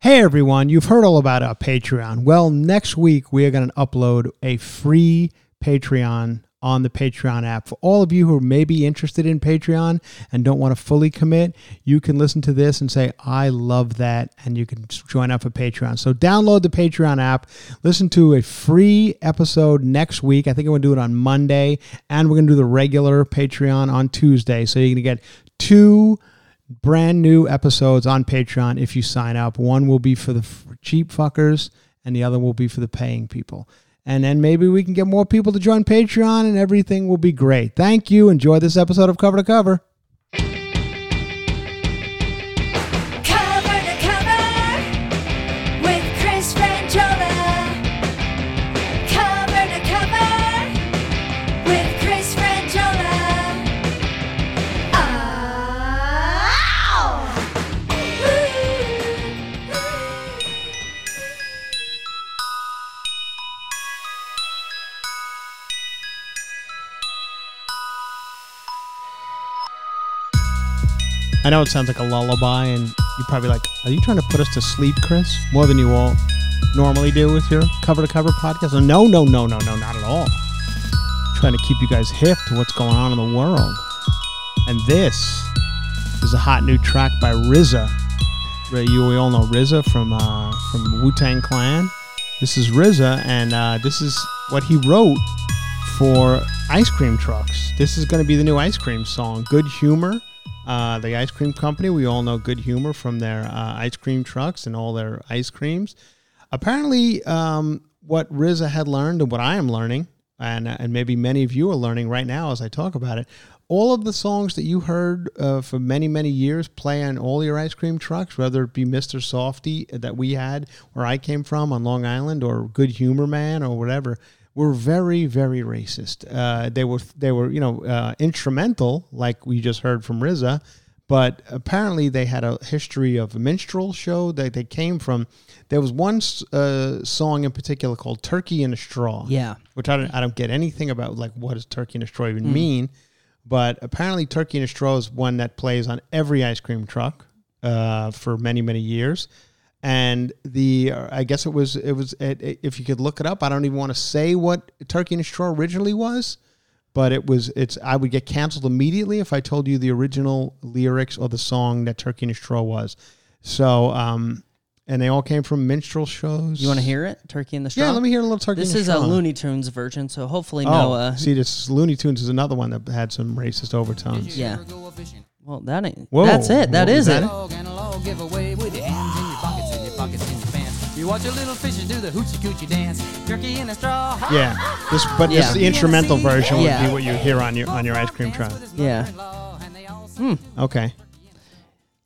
Hey everyone, you've heard all about our Patreon. Well, next week we are going to upload a free Patreon on the Patreon app. For all of you who may be interested in Patreon and don't want to fully commit, you can listen to this and say, I love that, and you can join up for Patreon. So download the Patreon app, listen to a free episode next week. I think I'm going to do it on Monday, and we're going to do the regular Patreon on Tuesday. So you're going to get two brand new episodes on Patreon if you sign up. One will be for the cheap fuckers, and the other will be for the paying people. And then maybe we can get more people to join Patreon, and everything will be great. Thank you. Enjoy this episode of Cover to Cover. I know it sounds like a lullaby, and you're probably like, Are you trying to put us to sleep, Chris? More than you all normally do with your cover to cover podcast? No, no, no, no, no, not at all. trying to keep you guys hip to what's going on in the world. And this is a hot new track by RZA. You we all know RZA from uh, from Wu Tang Clan. This is RZA, and uh, this is what he wrote for ice cream trucks. This is going to be the new ice cream song, Good Humor. Uh, the ice cream company, we all know Good Humor from their uh, ice cream trucks and all their ice creams. Apparently, um, what RZA had learned and what I am learning, and, and maybe many of you are learning right now as I talk about it, all of the songs that you heard uh, for many, many years play on all your ice cream trucks, whether it be Mr. Softee that we had where I came from on Long Island or Good Humor Man or whatever were very, very racist. Uh, they were, they were, you know, uh, instrumental, like we just heard from RZA, but apparently they had a history of a minstrel show that they came from. There was one uh, song in particular called "Turkey in a Straw." Yeah. which I don't, I don't get anything about. Like, what does "Turkey in a Straw" even mean? But apparently, "Turkey in a Straw" is one that plays on every ice cream truck uh, for many, many years and the uh, I guess it was it was it, it- if you could look it up. I don't even want to say what Turkey in a Straw originally was, but it was it's I would get canceled immediately if I told you the original lyrics or the song that Turkey in a Straw was. So um, and they all came from minstrel shows. You want to hear it? Turkey in the Straw? Yeah, let me hear a little Turkey This in a is Straw. a Looney Tunes version, so hopefully Oh, Noah. see, this Looney Tunes is another one that had some racist overtones. Yeah. Well, that ain't. Whoa, that's it. That what that? it. dog and watch your little fishes do the hoochie coochie dance. Turkey in a straw. Yeah, this but this Yeah. the instrumental version would be what you hear on your on your ice cream truck. Yeah. Hmm. Okay.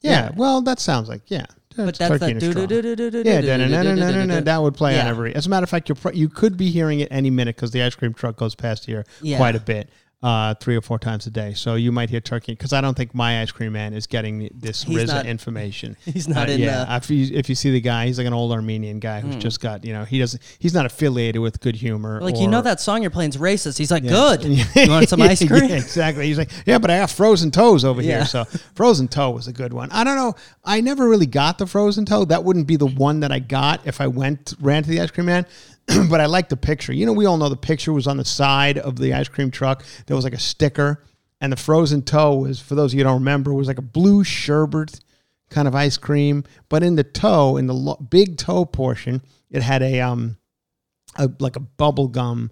Yeah, Yeah. well, that sounds like yeah. But that's turkey that in a straw. do do do do Yeah, that would play on Yeah. every. As a matter of fact, you are you could be hearing it any minute because the ice cream truck goes past here Yeah. quite a bit, uh, three or four times a day. So you might hear turkey because I don't think my ice cream man is getting this He's RZA not- information. he's not Uh, in Yeah, the- if you if you see the guy, he's like an old Armenian guy who's just got you know he doesn't he's not affiliated with Good Humor. Like you know that song you're playing is racist. He's like, Yeah. good. You want some ice cream? yeah, exactly. He's like, yeah, but I have frozen toes over Yeah. here. So frozen toe was a good one. I don't know. I never really got the frozen toe. That wouldn't be the one that I got if I went ran to the ice cream man. but I like the picture. You know, we all know the picture was on the side of the ice cream truck. There was like a sticker, and the frozen toe was for those of you who don't remember was like a blue sherbet kind of ice cream. But in the toe, in the lo- big toe portion, it had a um a, like a bubble gum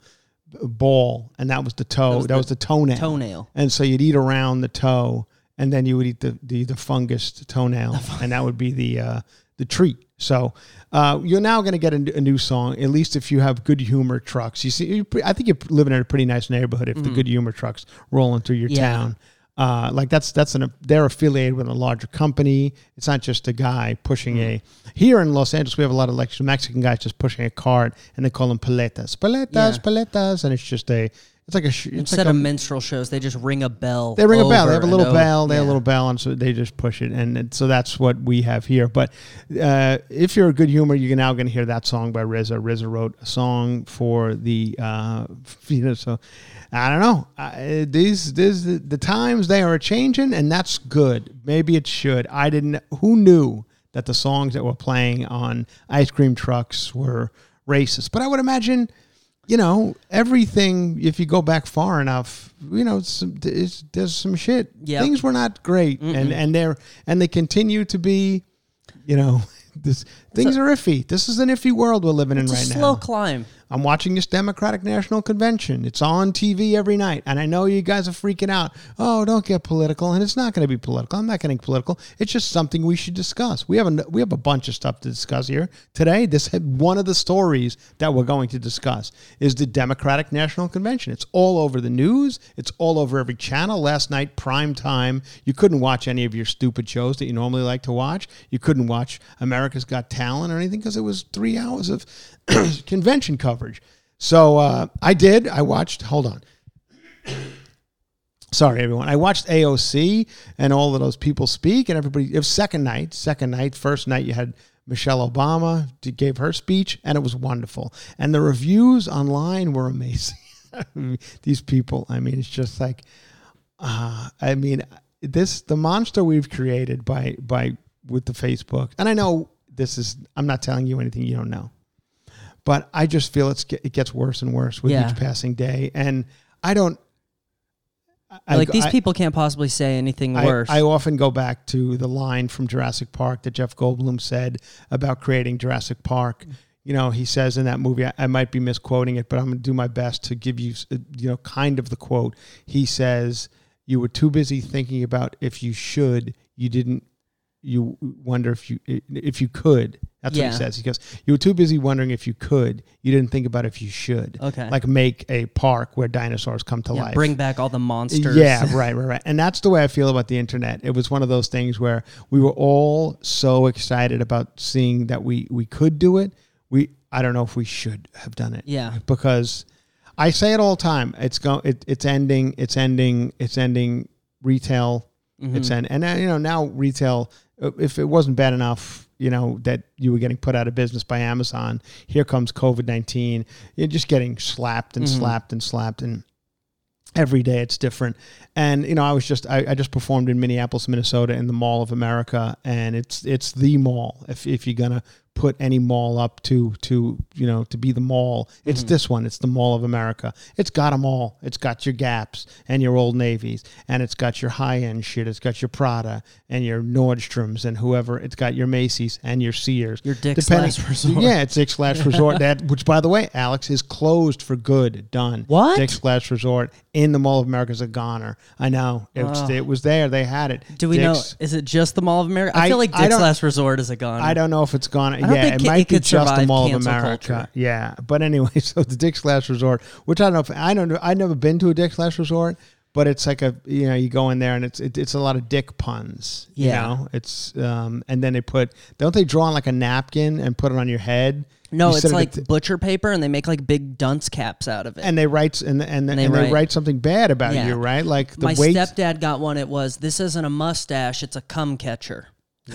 ball, and that was the toe. That was was, the the toenail. toenail. And so you'd eat around the toe, and then you would eat the the, the fungus toenail, and that would be the uh, the treat. So uh, you're now going to get a new song, at least if you have good humor trucks. You see, you, I think you're living in a pretty nice neighborhood if the good humor trucks rolling through your Yeah. town. Uh, like that's that's an they're affiliated with a larger company. It's not just a guy pushing a. Here in Los Angeles, we have a lot of like Mexican guys just pushing a cart, and they call them paletas, paletas, Yeah. paletas, and it's just a. It's like a. sh- It's Instead like of a, minstrel shows, they just ring a bell. they ring a bell. They have a little bell. They have a little bell, and so they just push it, and it, so that's what we have here. But uh, if you're a good humor, you're now going to hear that song by RZA. RZA wrote a song for the, uh, you know, so I don't know. I, these, these, the times they are changing, and that's good. Maybe it should. I didn't. Who knew that the songs that were playing on ice cream trucks were racist? But I would imagine you know, everything, if you go back far enough, you know, some, there's some shit. Yep. Things were not great. And, and they're, and they continue to be, you know, this, things are iffy. This is an iffy world we're living in right slow now. Slow climb. I'm watching this Democratic National Convention. It's on TV every night. And I know you guys are freaking out. Oh, don't get political. And it's not going to be political. I'm not getting political. It's just something we should discuss. We have a, we have a bunch of stuff to discuss here today. This one of the stories that we're going to discuss is the Democratic National Convention. It's all over the news. It's all over every channel. Last night, prime time, you couldn't watch any of your stupid shows that you normally like to watch. You couldn't watch America's Got Talent or anything because it was three hours of convention coverage. So uh, I did. I watched. Hold on. Sorry, everyone. I watched AOC and all of those people speak, and everybody. It was second night. Second night. First night, you had Michelle Obama gave her speech, and it was wonderful. And the reviews online were amazing. These people. I mean, it's just like. Uh, I mean, this the monster we've created by by with the Facebook, and I know this is. I'm not telling you anything you don't know but I just feel it's it gets worse and worse with Yeah. each passing day, and I don't. I, like these I- people can't possibly say anything worse. I often go back to the line from Jurassic Park that Jeff Goldblum said about creating Jurassic Park. You know, he says in that movie, I, might be misquoting it, but I'm going to do my best to give you, uh, you know, kind of the quote. He says, "You were too busy thinking about if you should, you didn't. You wonder if you if you could." That's what Yeah. he says. He goes, "You were too busy wondering if you could. You didn't think about if you should. Okay. like make a park where dinosaurs come to Yeah, life. bring back all the monsters. Yeah, right, right, right. And that's the way I feel about the internet. It was one of those things where we were all so excited about seeing that we we could do it. We I don't know if we should have done it. Yeah. Because I say it all the time. It's go it, it's ending, it's ending, it's ending retail. Mm-hmm. It's end and uh, you know now retail uh, if it wasn't bad enough, you know, that you were getting put out of business by Amazon, here comes COVID 19. You're just getting slapped and slapped and slapped. And every day it's different. And, you know, I was just, I, I just performed in Minneapolis, Minnesota in the Mall of America. And it's, it's the mall. If, if you're going to put any mall up to, to, you know, to be the mall, it's mm-hmm. this one. It's the Mall of America. It's got them all. It's got your Gaps and your Old Navies and it's got your high end shit. It's got your Prada and your Nordstroms and whoever. It's got your Macy's and your Sears. Your Dick's Depending- Last Resort. Yeah, it's Dick's Last Resort. That, which by the way, Alex is closed for good. Done. What? Dick's Last Resort in the Mall of America is a goner. I know. It, was, it was there. They had it. Do we Dick's- know? Is it just the Mall of America? I, I- feel like Dick's Last Resort is a goner. I don't know if it's gone. Don't Yeah, think it it- might it be just the Mall of America. culture. Yeah, but anyway, so the Dick's Last Resort, which I don't know if I don't know. I've never been to a Dick's Last Resort, but it's like a you know you go in there and it's it, it's a lot of dick puns. You Yeah. know, it's um and then they put don't they draw on like a napkin and put it on your head? No, You it's like the- butcher paper, and they make like big dunce caps out of it. and they write and and, and, they they, write- write, something bad about Yeah. you, right? Like the My weight. stepdad got one. It was this isn't a mustache; it's a cum catcher.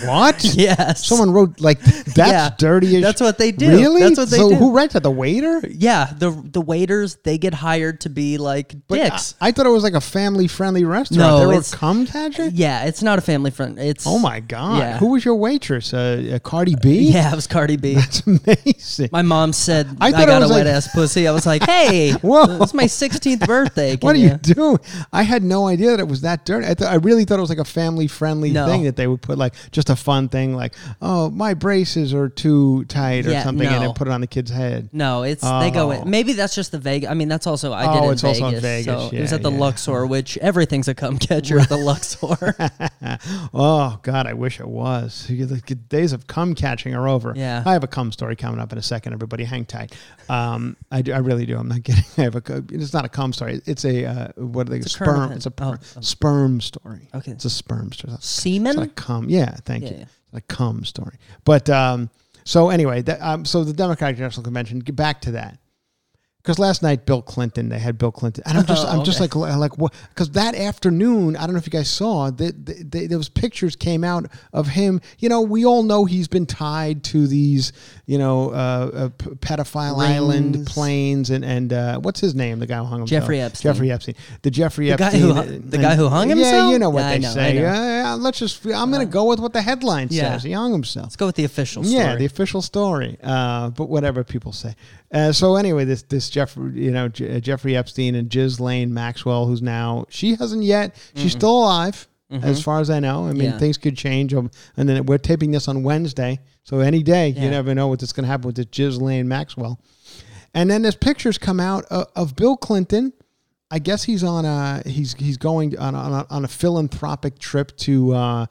What? Yes. Someone wrote like that's Yeah. dirty. As That's what they do. Really? That's what they do. so do. who writes that? The waiter? Yeah, the the waiters they get hired to be like But dicks. I, I thought it was like a family friendly restaurant. No, they were cum yeah, it's not a family friend. It's Oh my god! Yeah. Who was your waitress? Uh, uh, Cardi B. Yeah, it was Cardi B. that's amazing. My mom said I I, thought it got a was wet ass pussy. I was like, hey, Whoa. it's my 16th birthday. What are you? you doing? I had no idea that it was that dirty. I thought I really thought it was like a family friendly No. thing that they would put like just just a fun thing, like, oh, my braces are too tight or Yeah, something, and no. then put it on the kid's head. No, it's they go Oh. in. Maybe that's just the Vegas. I mean, that's also I did Oh, in it's Vegas. also in Vegas, So it was yeah, at the yeah. Luxor, which everything's a cum catcher at the Luxor. oh God, I wish it was. You- The days of cum catching are over. Yeah. I have a cum story coming up in a second. Everybody, hang tight. Um, I, do, I really do. I'm not kidding. I have a. It's not a cum story. It's a uh, what are they? It's a sperm. current- It's a oh, per- oh. sperm story. Okay. It's a sperm story. It's Semen. a cum. Yeah. Thank Yeah, you. yeah. It's a cum story. But um, so anyway, that, um, so the Democratic National Convention. Get back to that. Because last night, Bill Clinton, they had Bill Clinton, and I'm just, Oh, I'm just like, like what? Because that afternoon, I don't know if you guys saw that th th those pictures came out of him. You know, we all know he's been tied to these, you know, uh, uh, pedophile island planes, and and uh, what's his name? The guy who hung himself. Jeffrey Epstein. Jeffrey Epstein. The Jeffrey The guy Epstein. who uh, hu- the guy who hung himself. Yeah, you know what Yeah, they know, say. let's just. I'm going to go with what the headline Yeah. says. He hung himself. Let's go with the official story. Yeah, the official story. Uh, but whatever people say. Uh, so anyway, this this Jeffrey, you know, J- uh, Jeffrey Epstein and Ghislaine Maxwell, who's now she hasn't yet. She's still alive, as far as I know. I mean, Mm-hmm. Yeah. things could change. Um, and then we're taping this on Wednesday, so any day you Yeah. never know what's going to happen with this Ghislaine Maxwell. And then there's pictures come out of, of Bill Clinton. I guess he's on a he's he's going on a, on a, on a philanthropic trip to uh,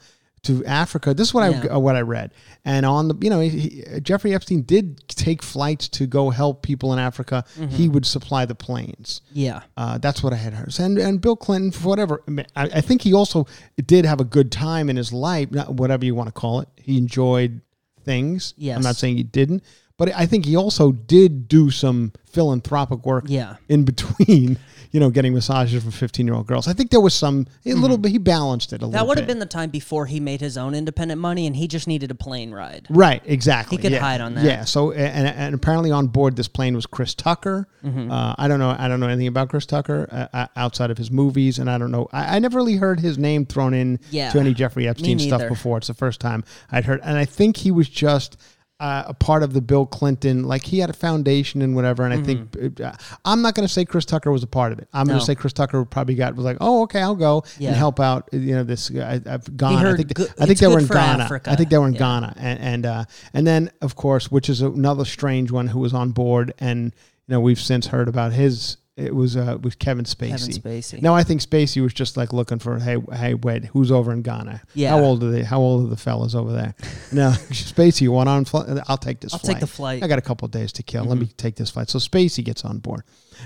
to Africa. This is what I Yeah. uh, what I read. And on the you know he, he- Jeffrey Epstein did take flights to go help people in Africa. Mm-hmm. He would supply the planes. Yeah. Uh, that's what I had heard. And and Bill Clinton, for whatever, I, mean, I I think he also did have a good time in his life, whatever you want to call it. He enjoyed things. Yes. I'm not saying he didn't, but I think he also did do some philanthropic work. Yeah. In between, you know, getting massages for 15 year old girls. I think there was some a little bit. He balanced it a little. Mm-hmm. That would have been the time before he made his own independent money, and he just needed a plane ride. Right, exactly. He could yeah. hide on that. Yeah. So, and, and apparently on board this plane was Chris Tucker. Mm-hmm. Uh, I don't know. I don't know anything about Chris Tucker uh, uh, outside of his movies, and I don't know. I, I never really heard his name thrown in Yeah. to any Jeffrey Epstein stuff before. It's the first time I'd heard, and I think he was just. Uh, a part of the Bill Clinton, like he had a foundation and whatever, and I think uh, I'm not going to say Chris Tucker was a part of it. I'm going Mm-hmm. To say Chris Tucker probably got was like, oh, okay, I'll go Yeah. and help out. You know, this I, I've gone. I think, good- I think they were in Ghana. Africa. I think they were in Yeah. Ghana, and and uh, and then of course, which is another strange one who was on board, and you know we've since heard about his. It was uh, was Kevin Spacey. Kevin Spacey. No, I think Spacey was just like looking for hey hey wait who's over in Ghana? Yeah. How old are they? How old are the fellas over there? no, Spacey, you want on? Fl- I'll take this. I'll flight. take the flight. Mm-hmm. I got a couple of days to kill. Let me take this flight. So Spacey gets on board.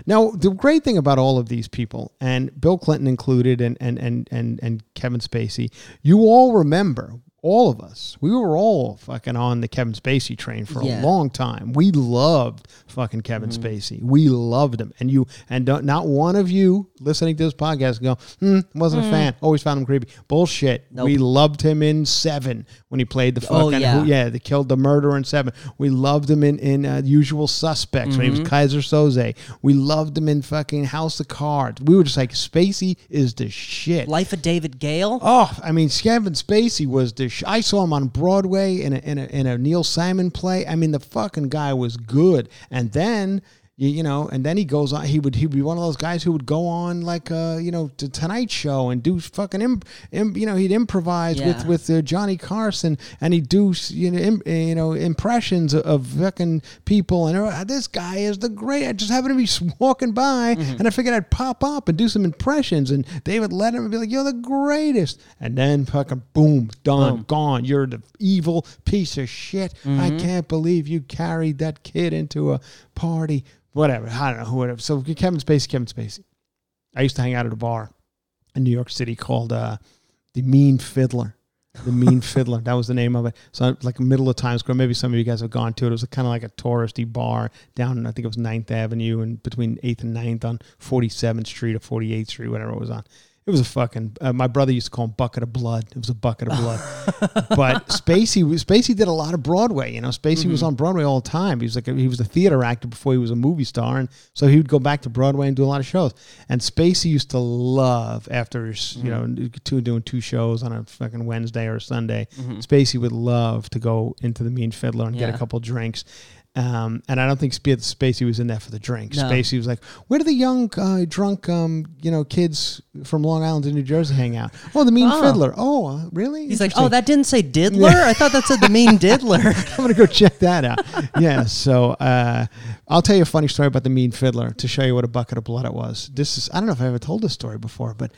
Now, the great thing about all of these people, and Bill Clinton included, and and and and and Kevin Spacey, you all remember. All of us, we were all fucking on the Kevin Spacey train for Yeah. a long time. We loved fucking Kevin Mm-hmm. Spacey. We loved him, and you and don't, not one of you listening to this podcast go, hmm, wasn't a fan. Always found him creepy. Bullshit. Nope. We loved him in Seven when he played the Oh, fucking yeah. who, yeah, they killed the murderer in Seven. We loved him in in uh, Usual Suspects when he Mm-hmm. was Keyser Söze. We loved him in fucking House of Cards. We were just like Spacey is the shit. Life of David Gale. Oh, I mean, Kevin Spacey was the. Sh- I saw him on Broadway in a, in a in a Neil Simon play. I mean, the fucking guy was good. And then you, you know, and then he goes on. He would he would be one of those guys who would go on like uh you know the Tonight Show and do fucking imp, im, you know he'd improvise with Yeah. with uh, Johnny Carson and he'd do you know im, you know impressions of, of fucking people and uh, this guy is the great. I just happened to be walking by Mm-hmm. and I figured I'd pop up and do some impressions and David let him be like, "You're the greatest," and then fucking boom, done, gone. You're the evil piece of shit. I can't believe you carried that kid into a party. Whatever. I don't know. Whatever. So Kevin Spacey, Kevin Spacey. I used to hang out at a bar in New York City called uh, the Mean Fiddler. The Mean Fiddler. That was the name of it. So like middle of Times Square. Maybe some of you guys have gone to it. It was kind of like a touristy bar down. I think it was 9th Avenue and between 8th and 9th on 47th Street or 48th Street, whatever it was on. It was a fucking. Uh, my brother used to call him bucket of blood. It was a bucket of blood. but Spacey, Spacey did a lot of Broadway. You know, Spacey was mm-hmm. on Broadway all the time. He was like a, he was a theater actor before he was a movie star, and so he would go back to Broadway and do a lot of shows. And Spacey used to love after you mm-hmm. know two doing two shows on a fucking Wednesday or a Sunday. Mm-hmm. Spacey would love to go into the Mean Fiddler and get a couple drinks. Um, and I don't think Sp- Spacey was in there for the drink. No. Spacey was like, "Where do the young, uh, drunk, um, you know, kids from Long Island and New Jersey hang out? Oh, the Mean Oh. Fiddler. Oh, uh, really? He's like, oh, that didn't say diddler. I thought that said the mean diddler. I'm gonna go check that out. yeah. So uh, I'll tell you a funny story about the Mean Fiddler to show you what a bucket of blood it was. This is I don't know if I ever told this story before, but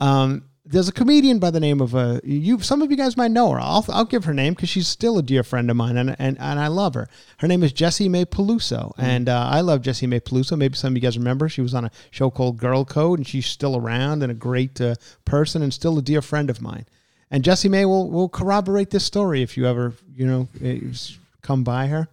um, there's a comedian by the name of uh, you. Some of you guys might know her. I'll I'll give her name because she's still a dear friend of mine, and and, and I love her. Her name is Jessimae Peluso, and uh, I love Jessimae Peluso. Maybe some of you guys remember she was on a show called Girl Code, and she's still around and a great uh, person and still a dear friend of mine. And Jessimae will will corroborate this story if you ever you know eh, come by her.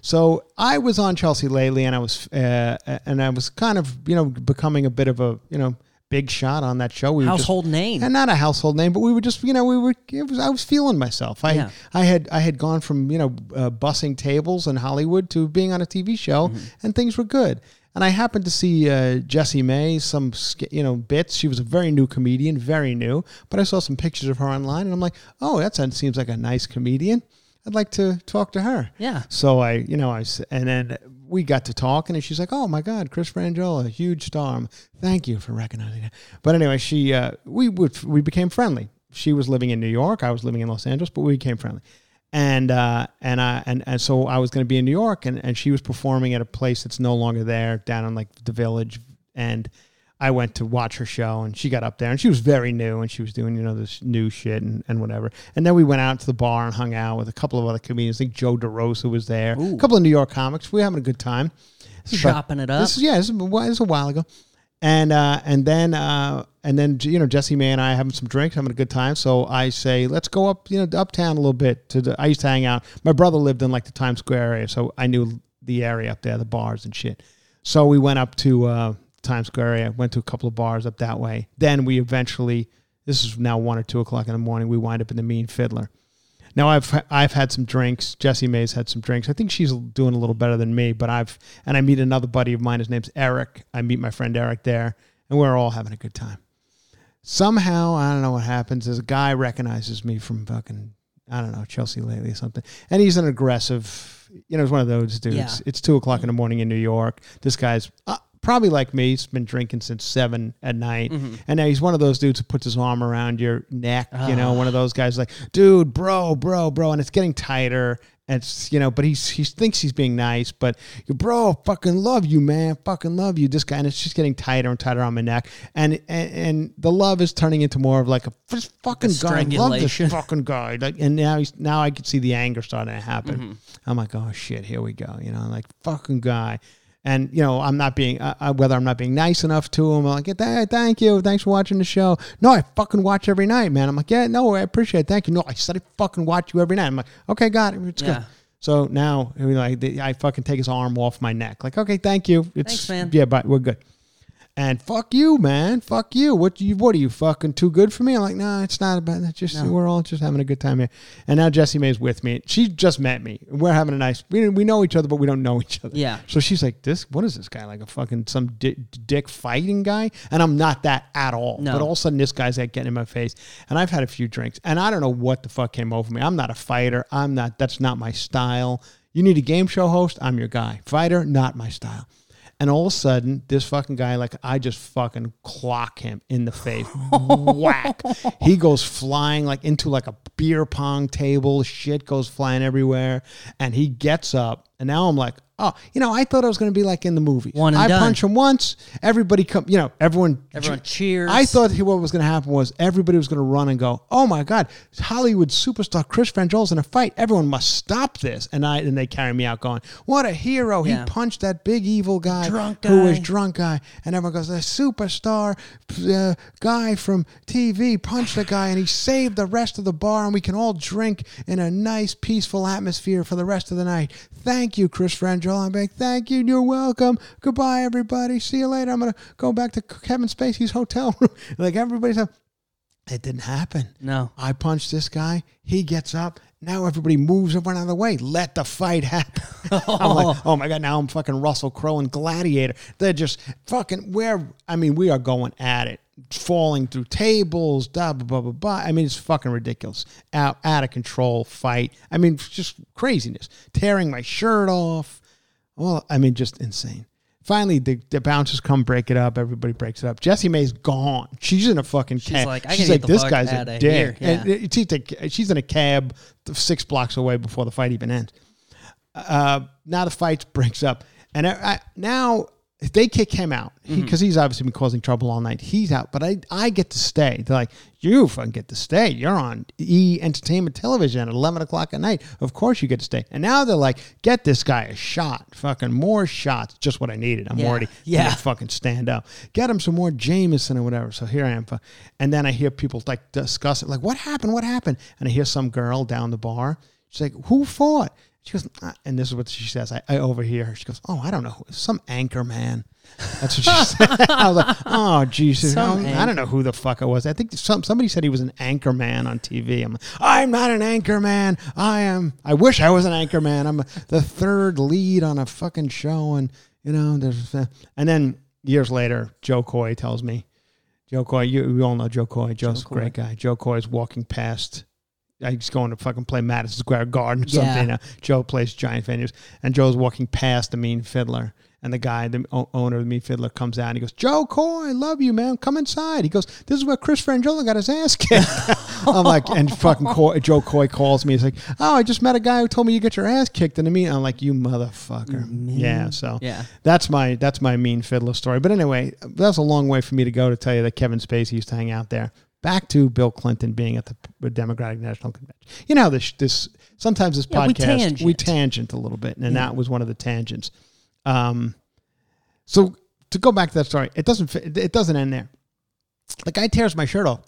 So I was on Chelsea lately, and I was uh, and I was kind of you know becoming a bit of a you know big shot on that show. We were just- Household name. and not a household name, but we were just, you know, we were. It was, I was feeling myself. I, Yeah. I had, I had gone from, you know, uh, bussing tables in Hollywood to being on a TV show, Mm-hmm. and things were good. And I happened to see uh, Jessimae, some, you know, bits. She was a very new comedian, very new. But I saw some pictures of her online, and I'm like, oh, that seems like a nice comedian. I'd like to talk to her. Yeah. So I, you know, I and then we got to talking, and she's like, "Oh my God, Chris Franjola, huge star. Thank you for recognizing that." But anyway, she, uh, we would, we became friendly. She was living in New York, I was living in Los Angeles, but we became friendly. And uh, and I and, and so I was going to be in New York, and, and she was performing at a place that's no longer there, down in like the Village, and I went to watch her show and she got up there and she was very new and she was doing, you know, this new shit and, and whatever. And then we went out to the bar and hung out with a couple of other comedians. I think Joe DeRosa was there. A couple of New York comics. We were having a good time. Chopping it up. This is, yeah, this while- a while ago. And uh, and then uh, and then you know Jessimae and I having some drinks, having a good time. So I say, let's go up you know uptown a little bit. To the, I used to hang out. My brother lived in like the Times Square area, so I knew the area up there, the bars and shit. So we went up to uh, Times Square area, went to a couple of bars up that way. Then we eventually, this is now one or two o'clock in the morning, we wind up in the Mean Fiddler. Now I've I've had some drinks. Jessimae's had some drinks. I think she's doing a little better than me. But I've and I meet another buddy of mine. His name's Eric. I meet my friend Eric there, and we're all having a good time. Somehow I don't know what happens. There's a guy recognizes me from fucking I don't know Chelsea lately or something, and he's an aggressive. You know, he's one of those dudes. Yeah. It's two o'clock in the morning in New York. This guy's uh, probably like me. He's been drinking since seven at night, mm-hmm. and now he's one of those dudes who puts his arm around your neck. You know, one of ah. those guys like, dude, bro, bro, bro, and it's getting tighter. And it's you know, but he's he thinks he's being nice, but bro, fucking love you, man, fucking love you. This guy, and it's just getting tighter and tighter on my neck, and and, and the love is turning into more of like a this fucking guy, I love this fucking guy. Like, and now he's now I can see the anger starting to happen. Mm-hmm. I'm like, oh shit, here we go. You know, like fucking guy. And you know, I'm not being uh, uh, whether I'm not being nice enough to him. I'm like, "Hey, thank you, thanks for watching the show. No, I fucking watch every night, man. I'm like, yeah, no, I appreciate it. Thank you. No, I said I fucking watch you every night. I'm like, okay, got it. It's Yeah. good. So now, I mean, like, I fucking take his arm off my neck. Like, okay, thank you. It's, Thanks, man. Yeah, but we're good. And fuck you, man. Fuck you. What you? What are you fucking too good for me? I'm like, nah, it's not about that. Just we're all just having a good time here. And now Jessimae's with me. She just met me. We're having a nice. We we know each other, but we don't know each other. Yeah. So she's like, this. What is this guy? Like a fucking some di- dick fighting guy? And I'm not that at all. No. But all of a sudden, this guy's like getting in my face. And I've had a few drinks, and I don't know what the fuck came over me. I'm not a fighter. I'm not. That's not my style. You need a game show host. I'm your guy. Fighter, not my style. And all of a sudden, this fucking guy, like, I just fucking clock him in the face. Whack. He goes flying, like, into like a beer pong table. Shit goes flying everywhere. And he gets up. And now I'm like, oh, you know, I thought I was going to be like in the movies. One and I done. punch him once. Everybody come, you know, everyone. Everyone cheers. I thought he- what was going to happen was everybody was going to run and go, "Oh my God, Hollywood superstar Chris Franjola's in a fight! Everyone must stop this!" And I and they carry me out, going, "What a hero! Yeah. He punched that big evil guy, Drunk who was drunk guy." And everyone goes, "The superstar uh, guy from TV punched the guy, and he saved the rest of the bar, and we can all drink in a nice, peaceful atmosphere for the rest of the night." Thank you, Chris Franjola. I'm like, "Thank you. You're welcome. Goodbye, everybody. See you later. I'm gonna go back to Kevin Spacey's hotel room." like everybody's like, it didn't happen. No. I punched this guy. He gets up. Now everybody moves everyone out of the way. Let the fight happen. I'm like, oh my god! Now I'm fucking Russell Crowe and Gladiator. They're just fucking. Where I mean, we are going at it, falling through tables, blah blah blah blah blah. I mean, it's fucking ridiculous. Out out of control fight. I mean, just craziness. Tearing my shirt off. Well, I mean, just insane. Finally, the, the bouncers come break it up. Everybody breaks it up. Jessimae's gone. She's in a fucking She's cab. like, I she's like, get the this fuck guy's a dick. here. And it- a- she's in a cab six blocks away before the fight even ends. Uh, now the fight breaks up, and I, I, now they kick him out Mm-hmm. because he's obviously been causing trouble all night. He's out, but I I get to stay. They're like, you fucking get to stay. You're on E Entertainment Television at eleven o'clock at night. Of course you get to stay. And now they're like, get this guy a shot. Fucking more shots. Just what I needed. I'm Yeah. already Yeah. fucking stand up. Get him some more Jameson or whatever. So here I am. And then I hear people like discuss it, like, what happened? What happened? And I hear some girl down the bar. She's like, who fought? She goes, "Ah," and this is what she says. I, I overhear her. She goes, oh, I don't know. Some anchor man. That's what she said. I was like, oh, Jesus. Some I don't know who the fuck I was. I think some somebody said he was an anchor man on TV. I'm like, I'm not an anchor man. I am. I wish I was an anchor man. I'm the third lead on a fucking show, and you know, there's. Uh, and then years later, Jo Koy tells me, Jo Koy, you, you all know Jo Koy. Jo's a great guy. Jo Koy is walking past. I just going to fucking play Madison Square Garden or Yeah. something. Uh, Jo plays giant venues, and Jo's walking past the Mean Fiddler, and the guy, the o- owner of the Mean Fiddler, comes out and he goes, "Jo Koy, I love you, man. Come inside." He goes, "This is where Chris Franjola got his ass kicked." I'm like, and fucking Koy, Jo Koy calls me. He's like, "Oh, I just met a guy who told me you get your ass kicked in the mean." I'm like, "You motherfucker." Yeah. So Yeah. that's my that's my Mean Fiddler story. But anyway, that's a long way for me to go to tell you that Kevin Spacey used to hang out there. Back to Bill Clinton being at the Democratic National Convention. You know this this sometimes this Yeah, we podcast we tangent. tangent a little bit, and that was one of the tangents. Um, so to go back to that story, it doesn't fit, it doesn't end there. The guy tears my shirt off.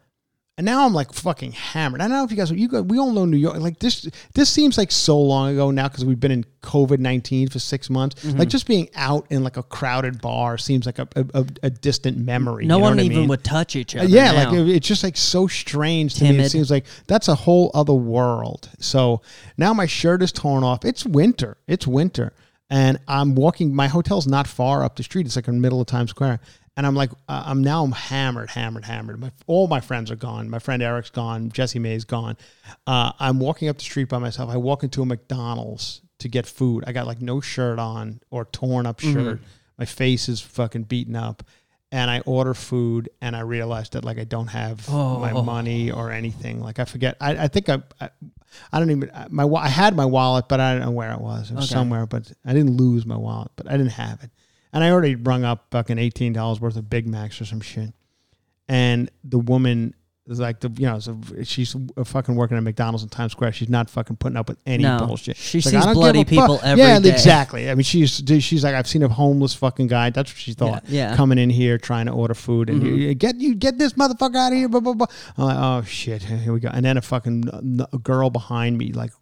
And now I'm like fucking hammered. I don't know if you guys, you guys, we all know New York. Like this, this seems like so long ago now because we've been in COVID nineteen for six months. Mm-hmm. Like just being out in like a crowded bar seems like a a, a, distant memory. No you know one what I even mean? would touch each Uh, other. yeah, now. like it- it's just like so strange to me. It Timid. seems like that's a whole other world. So now my shirt is torn off. It's winter. It's winter, and I'm walking. My hotel's not far up the street. It's like in the middle of Times Square, and I'm like, uh, I'm now I'm hammered, hammered, hammered. My, all my friends are gone. My friend Eric's gone. Jessimae's gone. Uh, I'm walking up the street by myself. I walk into a McDonald's to get food. I got like no shirt on or torn up shirt. My face is fucking beaten up. And I order food, and I realize that like I don't have my money or anything. Like I forget. I, I think I, I, I don't even my I had my wallet, but I don't know where it was. It was Okay. somewhere, but I didn't lose my wallet, but I didn't have it. And I already rung up fucking eighteen dollars worth of Big Macs or some shit. And the woman is like the you know so she's fucking working at McDonald's in Times Square. She's not fucking putting up with any No. bullshit. She She's sees "I don't give bloody a fuck." people every yeah, day. exactly. I mean, she's she's like I've seen a homeless fucking guy. That's what she thought. Yeah, coming in here trying to order food and you, you get you get this motherfucker out of here. Blah blah blah. I'm like, oh shit, here we go. And then a fucking a girl behind me, like,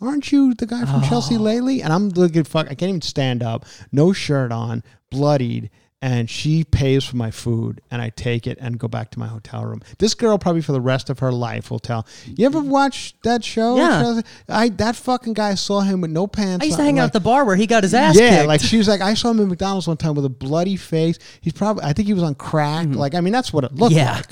aren't you the guy from Oh. Chelsea lately? And I'm looking fuck. I can't even stand up, no shirt on, bloodied. And she pays for my food, and I take it and go back to my hotel room. This girl probably for the rest of her life will tell. You ever watch that show? Yeah. I that fucking guy saw him with no pants. I used to hang out at the bar where he got his ass yeah, kicked. like she was like, I saw him at McDonald's one time with a bloody face. He's probably, I think he was on crack. Like, I mean, that's what it looked Mm-hmm. Yeah. like.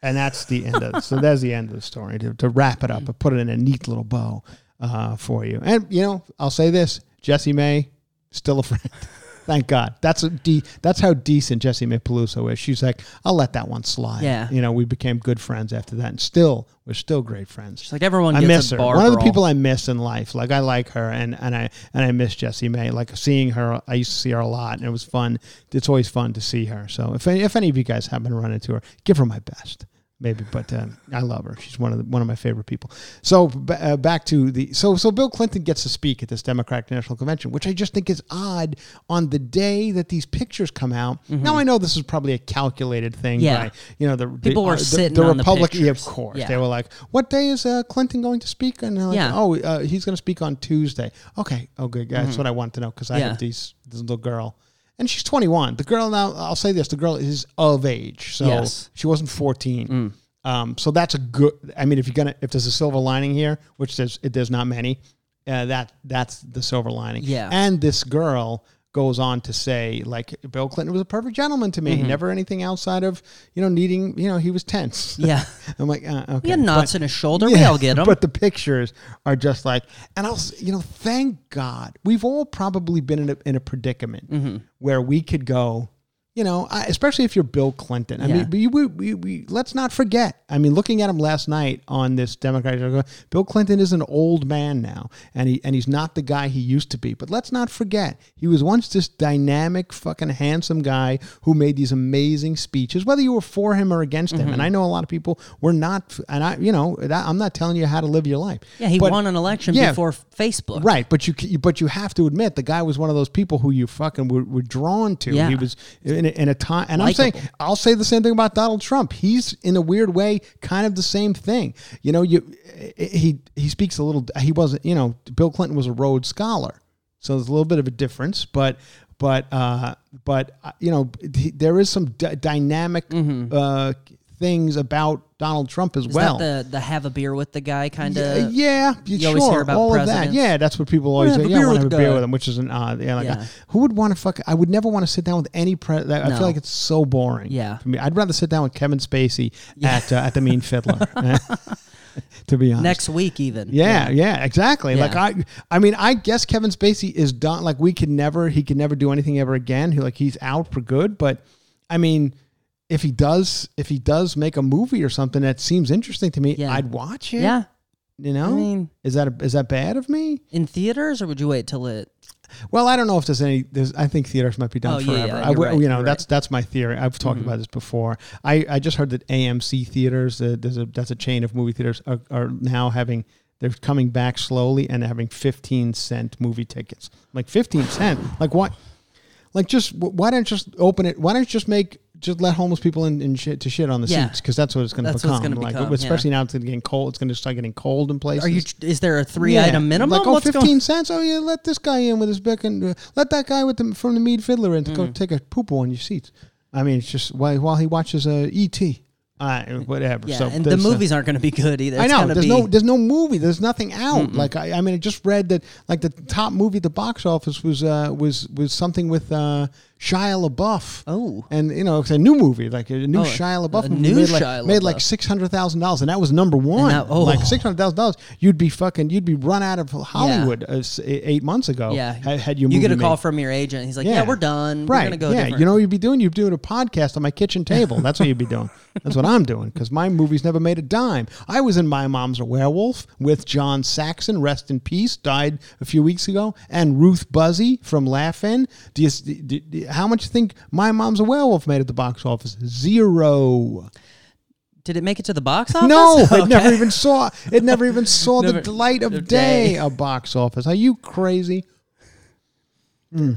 And that's the end of it. So there's the end of the story. To, to wrap it up, and put it in a neat little bow uh, for you. And you know, I'll say this: Jessimae, still a friend. Thank God. That's a de- That's how decent Jessimae Peluso is. She's like, I'll let that one slide. Yeah. You know, we became good friends after that, and still, we're still great friends. She's like everyone I miss her. One of the people I miss in life. Like I like her, and and I and I miss Jessimae. Like seeing her, I used to see her a lot, and it was fun. It's always fun to see her. So if any, if any of you guys happen to run into her, give her my best. Maybe, but um, I love her. She's one of the, one of my favorite people. So uh, back to the so so Bill Clinton gets to speak at this Democratic National Convention, which I just think is odd on the day that these pictures come out. Now I know this is probably a calculated thing. Mm-hmm. Yeah. by, you know the People the, were uh, the- sitting the on the Republic. of course, Yeah. they were like, "What day is uh, Clinton going to speak?" And they're like, Yeah. "Oh, uh, he's going to speak on Tuesday." Okay, oh good, yeah, that's what I want to know because I Mm-hmm. Yeah. have these this little girl, and she's 21. The girl now, I'll say this: the girl is of age, so Yes. Mm. she wasn't 14. Um, so that's a good. I mean, if you're gonna, if there's a silver lining here, which there's, it, there's not many, uh, that that's the silver lining. Yeah. And this girl goes on to say like Bill Clinton was a perfect gentleman to me. Mm-hmm. Never anything outside of you know needing you know he was tense. Yeah. I'm like uh, okay. He had knots But- in his shoulder. Yeah, we all get them. but the pictures are just like, and I'll, you know, thank God we've all probably been in a, in a predicament Mm-hmm. where we could go, you know, I, especially if you're Bill Clinton. I Yeah. mean, we, we, we, we, let's not forget. I mean, looking at him last night on this Democratic, Bill Clinton is an old man now, and he and he's not the guy he used to be. But let's not forget, he was once this dynamic, fucking handsome guy who made these amazing speeches, whether you were for him or against him. Mm-hmm. And I know a lot of people were not, and I, you know, that, I'm not telling you how to live your life. yeah, he But- won an election yeah, before Facebook. Right, but you but you have to admit the guy was one of those people who you fucking were, were drawn to. Yeah. He was in a, in a time, and I'm saying I'll say the same thing about Donald Trump. He's in a weird way kind of the same thing. You know, you he he speaks a little. He wasn't. You know, Bill Clinton was a Rhodes Scholar, so there's a little bit of a difference, but. But uh, but uh, you know, he- there is some d- dynamic uh, things about Donald Trump as. Is well. that the the have a beer with the guy kind of? yeah, you sure. always hear about all of that. Yeah, that's what people always say. Yeah, I want to have a beer with him, which is an odd. Yeah, like Yeah. who would want to fuck? I would never want to sit down with any president. I No. feel like it's so boring. Yeah. for me, I'd rather sit down with Kevin Spacey at uh, at the Mean Fiddler. to be honest, Next week, even. yeah, yeah, exactly. Like I, I mean, I guess Kevin Spacey is done. Like we could never, he could never do anything ever again. He like he's out for good. But I mean, if he does, if he does make a movie or something that seems interesting to me, Yeah. I'd watch it. Yeah. you know, I mean, is that a, is that bad of me? in theaters, or would you wait till it? Well, I don't know if there's any. There's, I think theaters might be done Oh, yeah, forever. yeah, I you're w- right, you know, you're that's that's my theory. I've talked Mhm. about this before. I, I just heard that AMC theaters, uh, there's a that's a chain of movie theaters, are, are now having they're coming back slowly and having 15 cent movie tickets. Like 15 cent. Like what? Like just wh- why don't you just open it? Why don't you just make just let homeless people in, in shit to shit on the Yeah. seats because that's what it's going to become. it's gonna like become, especially now it's getting cold. It's going to start getting cold in places. Are you? Is there a three Yeah. item minimum? Like, oh, What's 15 going? cents. Oh, yeah, let this guy in with his bick and uh, let that guy with the, from the Mean Fiddler in to Mm. go take a poop on your seats. I mean, it's just while, while he watches uh, E.T. Uh, whatever. Yeah, so and the uh, movies aren't going to be good either. I know. There's be, no there's no movie. There's nothing out. Like I, I mean, I just read that like the top movie at the box office was uh, was was something with uh, Shia LaBeouf. Oh. and you know it's a new movie, like a new Oh, Shia LaBeouf a movie new made like, Shia made like six hundred thousand dollars, and that was number one. that- oh. Like six hundred thousand dollars, you'd be fucking, you'd be run out of Hollywood uh, s- eight months ago. Yeah. had, your You get a call made. from your agent. He's like, "Yeah, we're done. We're Right. gonna go." yeah. different." You know what you'd be doing? You'd be doing a podcast on my kitchen table. That's what you'd be doing. That's what I'm doing because my movies never made a dime. I was in My Mom's a Werewolf with John Saxon, rest in peace, died a few weeks ago, and Ruth Buzzi from Laugh-In. Do you, do, do- how much you think My Mom's a Werewolf made at the box office? Zero. Did it make it to the box office? No, it never even saw. It never even saw the Never- light of day. day. A box office. Are you crazy? Hmm.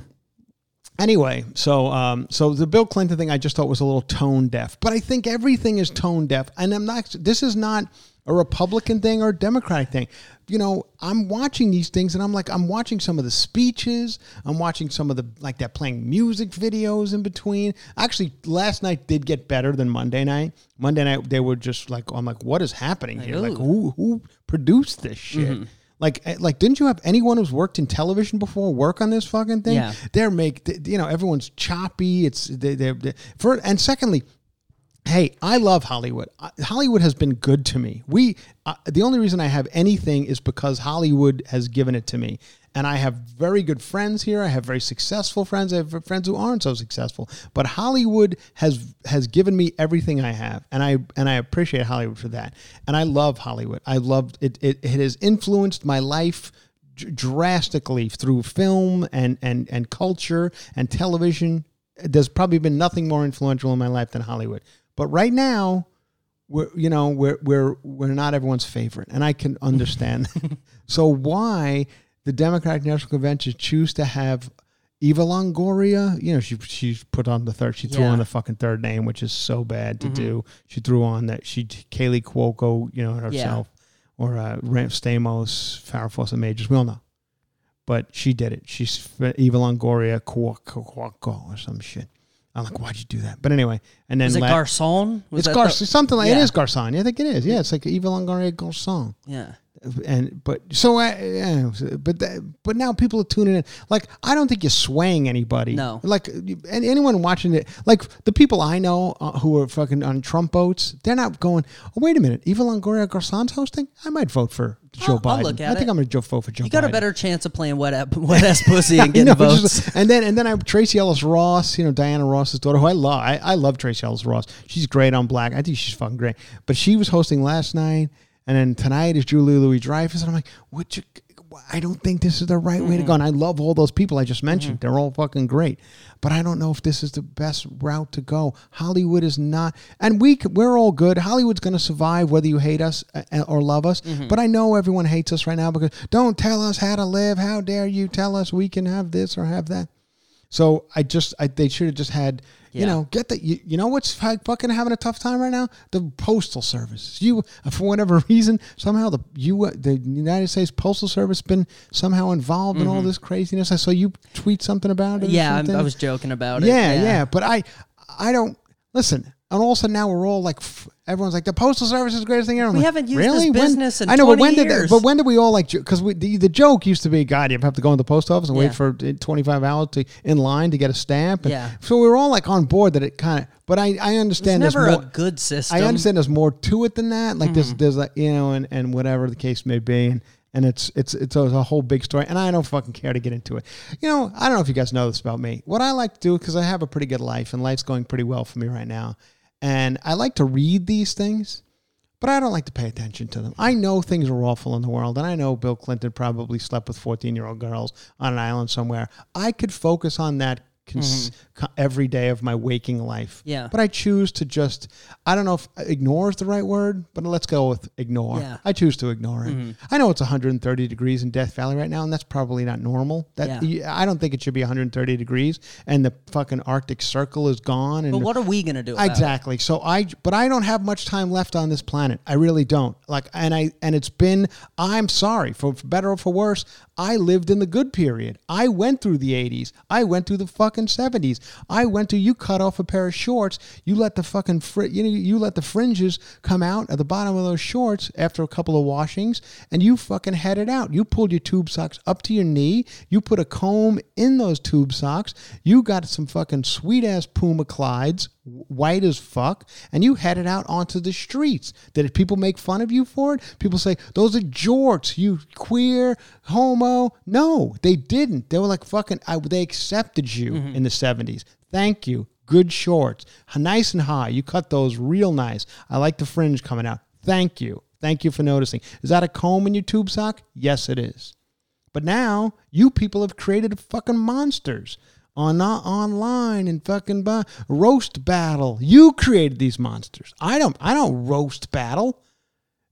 Anyway, so um, so the Bill Clinton thing I just thought was a little tone deaf, but I think everything is tone deaf, and I'm not. This is not a Republican thing or a Democratic thing. You know, I'm watching these things, and I'm like, I'm watching some of the speeches. I'm watching some of the like they're playing music videos in between. Actually, last night did get better than Monday night. Monday night they were just like, I'm like, what is happening here? Like, who who produced this shit? Like, eh, like, didn't you have anyone who's worked in television before work on this fucking thing? Yeah. They're make, th- you know, everyone's choppy. It's they, they're, they for, and secondly, hey, I love Hollywood. Hollywood has been good to me. We, uh, the only reason I have anything is because Hollywood has given it to me. And I have very good friends here. I have very successful friends. I have friends who aren't so successful. But Hollywood has has given me everything I have, and I and I appreciate Hollywood for that. And I love Hollywood. I loved it. It, it has influenced my life drastically through film and and and culture and television. There's probably been nothing more influential in my life than Hollywood. But right now, we're you know we're we're we're not everyone's favorite, and I can understand. so why the Democratic National Convention choose to have Eva Longoria? You know, she she's put on the third. She threw Yeah. on the fucking third name, which is so bad to do. She threw on that she Kaley Cuoco, you know, herself, or uh, Ram Stamos, Farrah Fawcett Majors. We all know. But she did it. She's Eva Longoria Cuoco Cuoco or some shit. I'm like, why'd you do that? But anyway, and then Was it la- Garcon? Was it's Garcon, something like it Yeah. is Garcon. I think it is. Yeah, it's like Eva Longoria Garcon. Yeah. and but so I, yeah, but that, but now people are tuning in. Like I don't think you're swaying anybody. No. like and anyone watching it, like the people I know uh, who are fucking on Trump votes, they're not going. Oh wait a minute, Eva Longoria Garcon's hosting. I might vote for Joe I'll- Biden. I'll look at I think it. I'm going to vote for Joe. You got a better chance of playing wet ass, wet ass pussy and getting know, votes. just- and then and then I Tracee Ellis Ross, you know Diana Ross's daughter, who I love. I, I love Tracee Ellis Ross. She's great on Black. I think she's fucking great. But she was hosting last night, and then tonight is Julia Louis-Dreyfus, and I'm like, what? You, I don't think this is the right way Mm-hmm. to go. And I love all those people I just mentioned. They're all fucking great. But I don't know if this is the best route to go. Hollywood is not, and we we're all good. Hollywood's going to survive whether you hate us uh, or love us. Mm-hmm. But I know everyone hates us right now because don't tell us how to live. How dare you tell us we can have this or have that? So I just, I, they should have just had, you know, get the, you, you know what's fucking having a tough time right now? The postal service. You, for whatever reason, somehow the you, the United States Postal Service been somehow involved in all this craziness. I saw you tweet something about it. Mm-hmm. yeah. I was joking about it. Yeah, yeah, But I, I don't listen. And all of a sudden now we're all like, f- everyone's like, the postal service is the greatest thing ever. I'm We like, haven't used this really? When- business in I know, but 20 when did that, but when did we all like? Because the, the joke used to be, God, you have to go in the post office and Yeah. wait for uh, 25 hours to in line to get a stamp. And Yeah. So we were all like on board that it kind of. But I, I It's understand there's never more. a good system. I understand there's more to it than that. Like Mm-hmm. there's there's like you know and, and whatever the case may be and and it's it's it's a, a whole big story and I don't fucking care to get into it. You know I don't know if you guys know this about me. What I like to do because I have a pretty good life and life's going pretty well for me right now, and I like to read these things. But I don't like to pay attention to them. I know things are awful in the world, and I know Bill Clinton probably slept with 14 year old girls on an island somewhere. I could focus on that cons- co- every day of my waking life. Mm-hmm. Yeah. But I choose to just, I don't know if ignore is the right word, but let's go with ignore. Yeah. I choose to ignore it. I know it's 130 degrees in Death Valley right now, and that's probably not normal. That Yeah. I don't think it should be 130 degrees, and the fucking Arctic Circle is gone. And but what are we gonna do? About it? Exactly. So I, but I don't have much time left on this planet. I really don't. Like, and I, and it's been. I'm sorry for, for better or for worse. I lived in the good period. I went through the '80s. I went through the fucking '70s. I went to. You cut off a pair of shorts. You let the fucking fr- you know you let the fringes come out at the bottom of those shorts after a couple of washings, and you fucking had it out. You pulled your tube socks up to your knee. You put a comb in those tube socks. You got some fucking sweet ass Puma Clydes, white as fuck, and you headed out onto the streets. Did people make fun of you for it? People say those are jorts, you queer homo. No, they didn't. They were like fucking. I, they accepted you mm-hmm. in the seventies. Thank you. Good shorts, nice and high. You cut those real nice. I like the fringe coming out. Thank you. Thank you for noticing. Is that a comb in your tube sock? Yes, it is. But now you people have created fucking monsters on uh, online and fucking bu- roast battle. You created these monsters. I don't. I don't roast battle.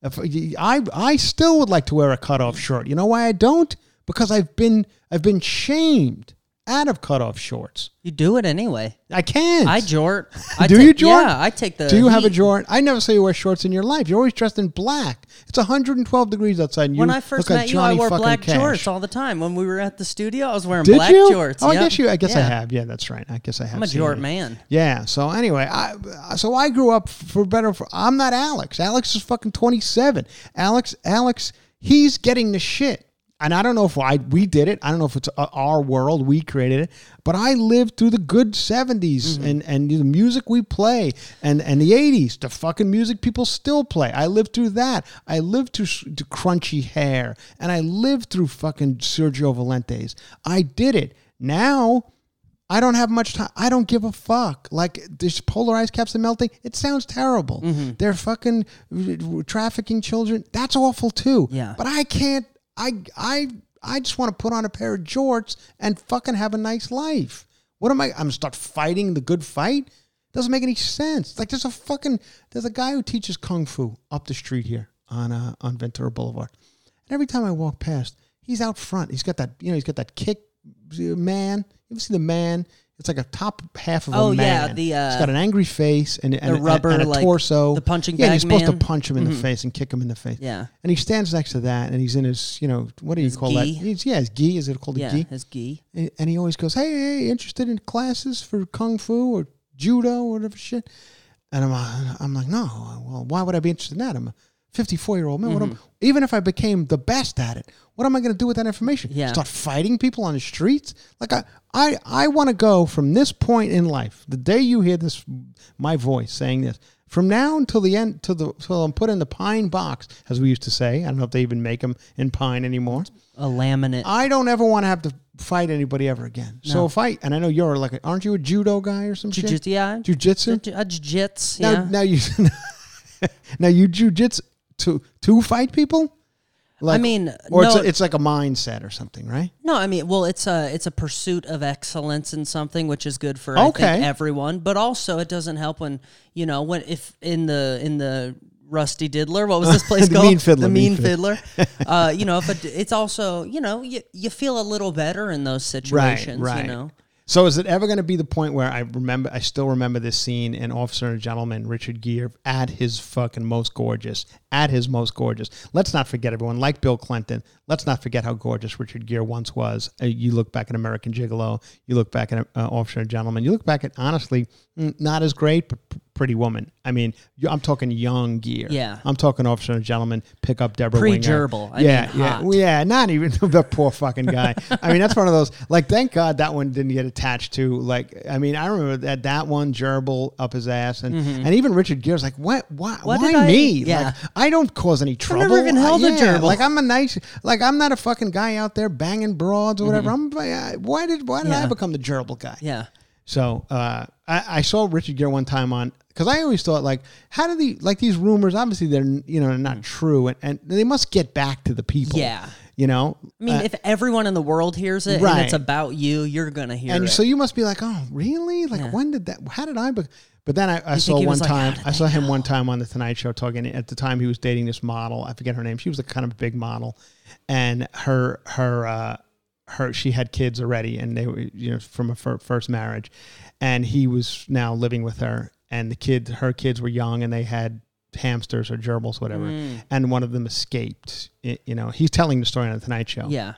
If I I still would like to wear a cutoff shirt. You know why I don't? Because I've been I've been shamed out of cutoff shorts. You do it anyway. I can't. I jort. I Do take- you jort? Yeah, I take the. Do you have a jort? I never saw you wear shorts in your life. You're always dressed in black. It's 112 degrees outside. And you When I first like met you, I wore black Cash. jorts all the time. When we were at the studio, I was wearing Did black you? jorts. Oh, I guess you. I guess I have. Yeah, that's right. I guess I have. I'm a jort it. man. Yeah. So anyway, I so I grew up for better. For, I'm not Alex. Alex is fucking 27. Alex. Alex. He's getting the shit. And I don't know if I we did it. I don't know if it's uh, our world. We created it. But I lived through the good 70s and and the music we play and and the 80s. The fucking music people still play. I lived through that. I lived through crunchy hair and I lived through fucking Sergio Valentes. I did it. Now I don't have much time. I don't give a fuck. Like this polarized caps and melting. It sounds terrible. Mm-hmm. They're fucking trafficking children. That's awful too. Yeah. But I can't. I I I just want to put on a pair of jorts and fucking have a nice life. What am I? I'm start fighting the good fight. Doesn't make any sense. Like there's a fucking there's a guy who teaches kung fu up the street here on uh, on Ventura Boulevard. And every time I walk past, he's out front. He's got that you know he's got that kick man. You ever see the man? It's like a top half of Oh, a yeah, man. the, he's uh, got an angry face and, and, and- rubber, and a like, torso. the punching yeah, bag you're supposed man. to punch him in the Mhm. face and kick him in the face. Yeah. And he stands next to that, and he's in his, you know, what do you His call that? gi? He's, yeah, his gi. Is it called a Yeah, gi? his gi. And and he always goes, "Hey, hey, interested in classes for kung fu or judo or whatever shit?" And I'm, uh, I'm like, "No, well, why would I be interested in that? I'm a 54 year old man. What am, Mm-hmm. even if I became the best at it, what am I going to do with that information? Yeah. Start fighting people on the streets? Like I, I, I want to go from this point in life, the day you hear this, my voice saying this, from now until the end, till the till I'm put in the pine box, as we used to say. I don't know if they even make them in pine anymore. A laminate. I don't ever want to have to fight anybody ever again. So if I, and I know you're like, a, aren't you a judo guy or some shit? Jiu-jitsu, yeah. Jiu-jitsu? Jiu- uh, jiu-jitsu, Now, yeah. now you, now you jujitsu to to fight people. Like, mean, or it's, a, it's like a mindset or something, right? No, I mean, well, it's a it's a pursuit of excellence in something, which is good for I Okay. think everyone. But also, it doesn't help when you know when if in the in the Rusty Diddler, what was this place The called? Mean Fiddler, The Mean Mean, Fiddler. uh, you know, if it, it's also you know you you feel a little better in those situations. right. You know, So is it ever going to be the point where I remember? I still remember this scene in Officer and Gentleman, Richard Gere at his fucking most gorgeous, at his most gorgeous. Let's not forget everyone, like Bill Clinton. Let's not forget how gorgeous Richard Gere once was. Uh, you look back at American Gigolo, you look back at uh, Officer and Gentleman, you look back at honestly, mm, not as great, but Pretty Woman. I mean, I'm talking young Gere. Yeah. I'm talking Officer and Gentleman. Pick up Debra Winger. Pre-gerbil. Yeah, mean, yeah, hot. Yeah. Not even the poor fucking guy. I mean, that's one of those. Like, thank God that one didn't get attached to. Like, I mean, I remember that that one gerbil up his ass, and and even Richard Gere's like, what? Why? Mm-hmm. What why did I- me? yeah. Like, I don't cause any trouble. I never even held a Yeah, gerbil. Like, I'm a nice. Like, I'm not a fucking guy out there banging broads or whatever. I'm. uh, Why did Why did I Mm-hmm. Become the gerbil guy? yeah. So uh, I, I saw Richard Gere one time on because I always thought like how do the like these rumors obviously they're you know not true and, and they must get back to the people. Mm. Yeah. You know. I mean, Uh, if everyone in the world hears it Right. and it's about you, you're gonna hear and it. so you must be like, oh really? Like Yeah. when did that? How did I? Be-? But then I, I saw one like, time I saw him know?" one time on the Tonight Show talking. At the time he was dating this model. I forget her name. She was a kind of a big model, and her her. Uh, her she had kids already and they were you know from a fir- first marriage and he was now living with her and the kids her kids were young and they had hamsters or gerbils whatever Mm. and one of them escaped I- you know he's telling the story on the tonight show yeah.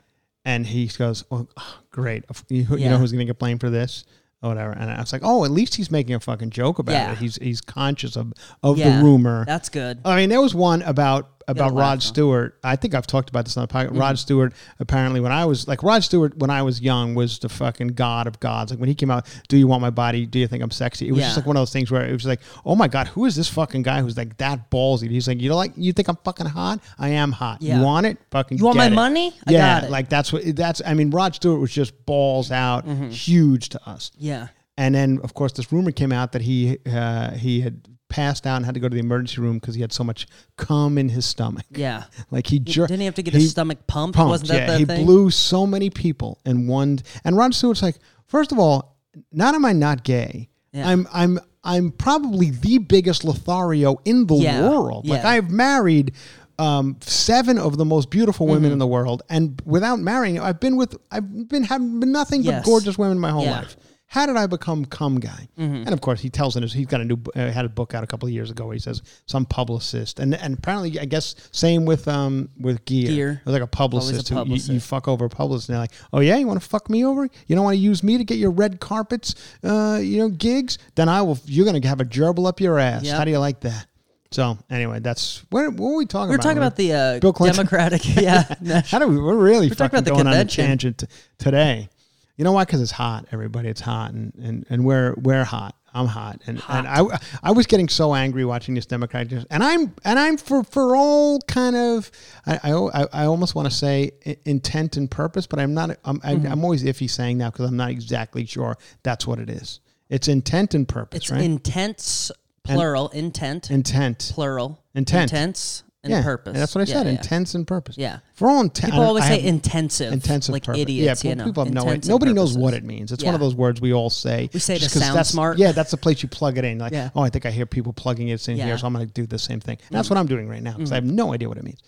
and he goes oh, great you, you know who's gonna get blamed for this or whatever and i was like oh at least he's making a fucking joke about Yeah. it he's he's conscious of of Yeah. the rumor That's good. I mean, there was one about about Rod. Stewart. I think I've talked about this on the podcast. Mm-hmm. Rod Stewart apparently when I was like Rod Stewart when I was young was the fucking god of gods. Like when he came out, "Do you want my body? Do you think I'm sexy?" It was just like one of those things where it was like, "Oh my god, who is this fucking guy who's like that ballsy?" He's like, "You know, like you think I'm fucking hot? I am hot. Yeah. You want it? Fucking You want my it." money? I yeah, got it. like that's what that's. I mean, Rod Stewart was just balls out, Mm-hmm. huge to us. Yeah. And then, of course, this rumor came out that he uh, he had passed out and had to go to the emergency room because he had so much cum in his stomach. Yeah. Like he jer- Didn't he have to get his stomach pumped? Wasn't that yeah, the he thing? blew so many people in one. And Rod Stewart's like, first of all, not am I not gay. Yeah. I'm I'm I'm probably the biggest Lothario in the Yeah, world. Like. I've married um, seven of the most beautiful women Mm-hmm. in the world, and without marrying, I've been with I've been having been nothing Yes. but gorgeous women my whole life. How did I become cum guy? And of course, he tells in his he's got a new uh, had a book out a couple of years ago. Where he says some publicist, and and apparently, I guess same with um with Gere. Gere. It was like a publicist, who you- You, fuck over a publicist, and they're like, oh yeah, you want to fuck me over? You don't want to use me to get your red carpets, uh, you know, gigs? Then I will. You're gonna have a gerbil up your ass. Yep. How do you like that? So anyway, that's what, what were we talking We were about? We're talking about the uh, Bill Clinton? Democratic. Yeah. How do we? We're really We're talking fucking about the going on a tangent t- today. You know why? Because it's hot, everybody. It's hot, and and and we're we're hot. I'm hot, and and I I was getting so angry watching this Democrat, and I'm and I'm for for all kind of I I, I almost want to say intent and purpose, but I'm not. I'm I, Mm-hmm. I'm always iffy saying that because I'm not exactly sure that's what it is. It's intent and purpose, It's right? intense, plural, intent, intent. plural, Intent. intense, and yeah, purpose. That's what I Yeah, said. yeah. Intense and purpose. Yeah. For all intent. People always say intensive, intensive like purpose. idiots. Yeah, you know, people have no intensive Nobody knows what it means. It's one of those words we all say. We say just sound smart. Yeah, that's the place you plug it in. Like, oh, I think I hear people plugging it in here. Mm. so I'm going to do the same thing. And that's what I'm doing right now because I have no idea what it means.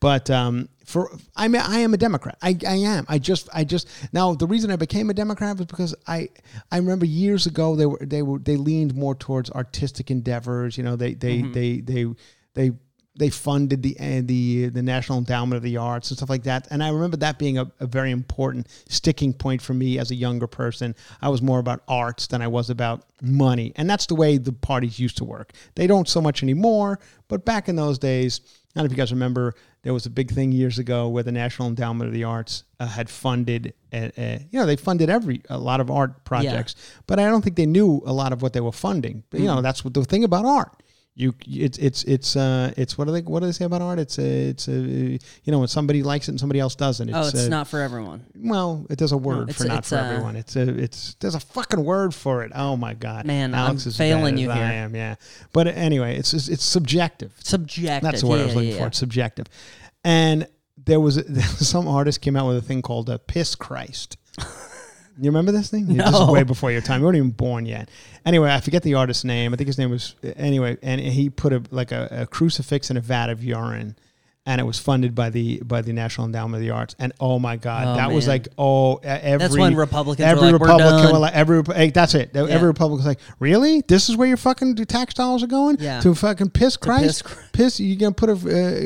But um, for I mean, I am a Democrat. I, I am. I just I just now the reason I became a Democrat was because I I remember years ago they were they were they leaned more towards artistic endeavors. You know, they they Mm-hmm. they they they they funded the uh, the the National Endowment of the Arts and stuff like that. And I remember that being a, a very important sticking point for me as a younger person. I was more about arts than I was about money, and that's the way the parties used to work. They don't so much anymore, but back in those days, I don't know if you guys remember, there was a big thing years ago where the National Endowment of the Arts uh, had funded, uh, uh, you know, they funded every a lot of art projects, but I don't think they knew a lot of what they were funding. But you know, that's what the thing about art. You, it's it's it's uh it's what do they what do they say about art? It's a it's a you know when somebody likes it and somebody else doesn't. It's, oh, it's uh, not for everyone. well, it, there's a word it's for a- not for a- everyone. It's a it's there's a fucking word for it. Oh my god, Man, Alex I'm is failing you as I am, yeah. But anyway, it's it's, it's subjective. Subjective. That's the word I was looking yeah, for. yeah. It's subjective. And there was a, some artist came out with a thing called a piss Christ. You remember this thing? This is No. way before your time. You weren't even born yet. Anyway, I forget the artist's name. I think his name was anyway, and he put a like a, a crucifix in a vat of urine, and it was funded by the by the National Endowment of the Arts. And oh my God, Oh, that was like oh every That's when Republicans were every like, "We're Republican done." were like every hey, that's it. Yeah. Every Republican was like, really? This is where your fucking tax dollars are going? Yeah. To fucking piss Christ? piss piss you gonna put a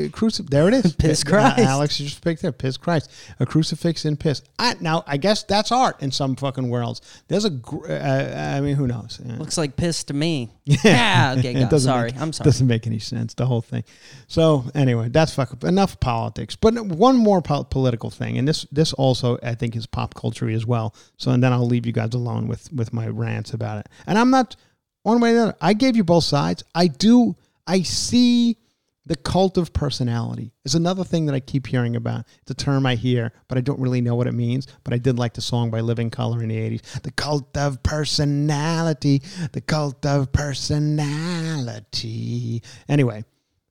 uh, crucifix there it is Piss Uh, Christ. alex you just picked there piss christ a crucifix in piss I, now i guess that's art in some fucking worlds there's a gr- uh, i mean who knows Yeah. Looks like piss to me. Yeah. Okay. It go. doesn't Sorry. make- I'm sorry. Doesn't make any sense. The whole thing. So anyway, that's fuck enough politics. But one more po- political thing, and this this also I think is pop culture as well. So and then I'll leave you guys alone with with my rants about it. And I'm not one way or the other. I gave you both sides. I do. I see. The cult of personality is another thing that I keep hearing about. It's a term I hear, but I don't really know what it means. But I did like the song by Living Colour in the 80s. The cult of personality. The cult of personality. Anyway,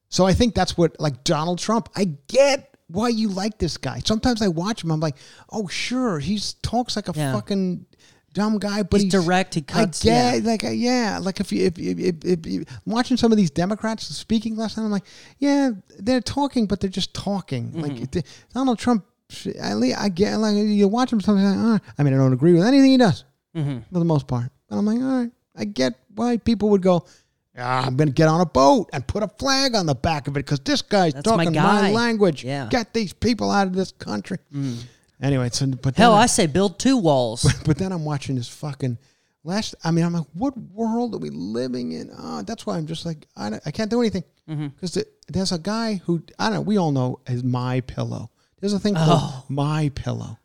so I think that's what, like Donald Trump, I get why you like this guy. Sometimes I watch him, I'm like, oh, sure, he talks like a Yeah. fucking dumb guy, but He's direct, he cuts, I get, yeah. like, uh, yeah, like if you, if, if, if, if you, watching some of these Democrats speaking last night, I'm like, yeah, they're talking, but they're just talking. Mm-hmm. Like the- Donald Trump, I, I get, like, you watch him sometimes, like, ah, I mean, I don't agree with anything he does Mm-hmm. for the most part. But I'm like, all right, I get why people would go, ah, I'm going to get on a boat and put a flag on the back of it because this guy's That's my talking my, guy. language. Yeah. Mm. Get these people out of this country. Anyway, so, but Hell, then I say build two walls. but then I'm watching this fucking last. I mean, I'm like, what world are we living in? Oh, that's why I'm just like, I, don't- I can't do anything Mm-hmm. because there's a guy who I don't. know, We all know is my pillow. There's a thing called Oh. my pillow,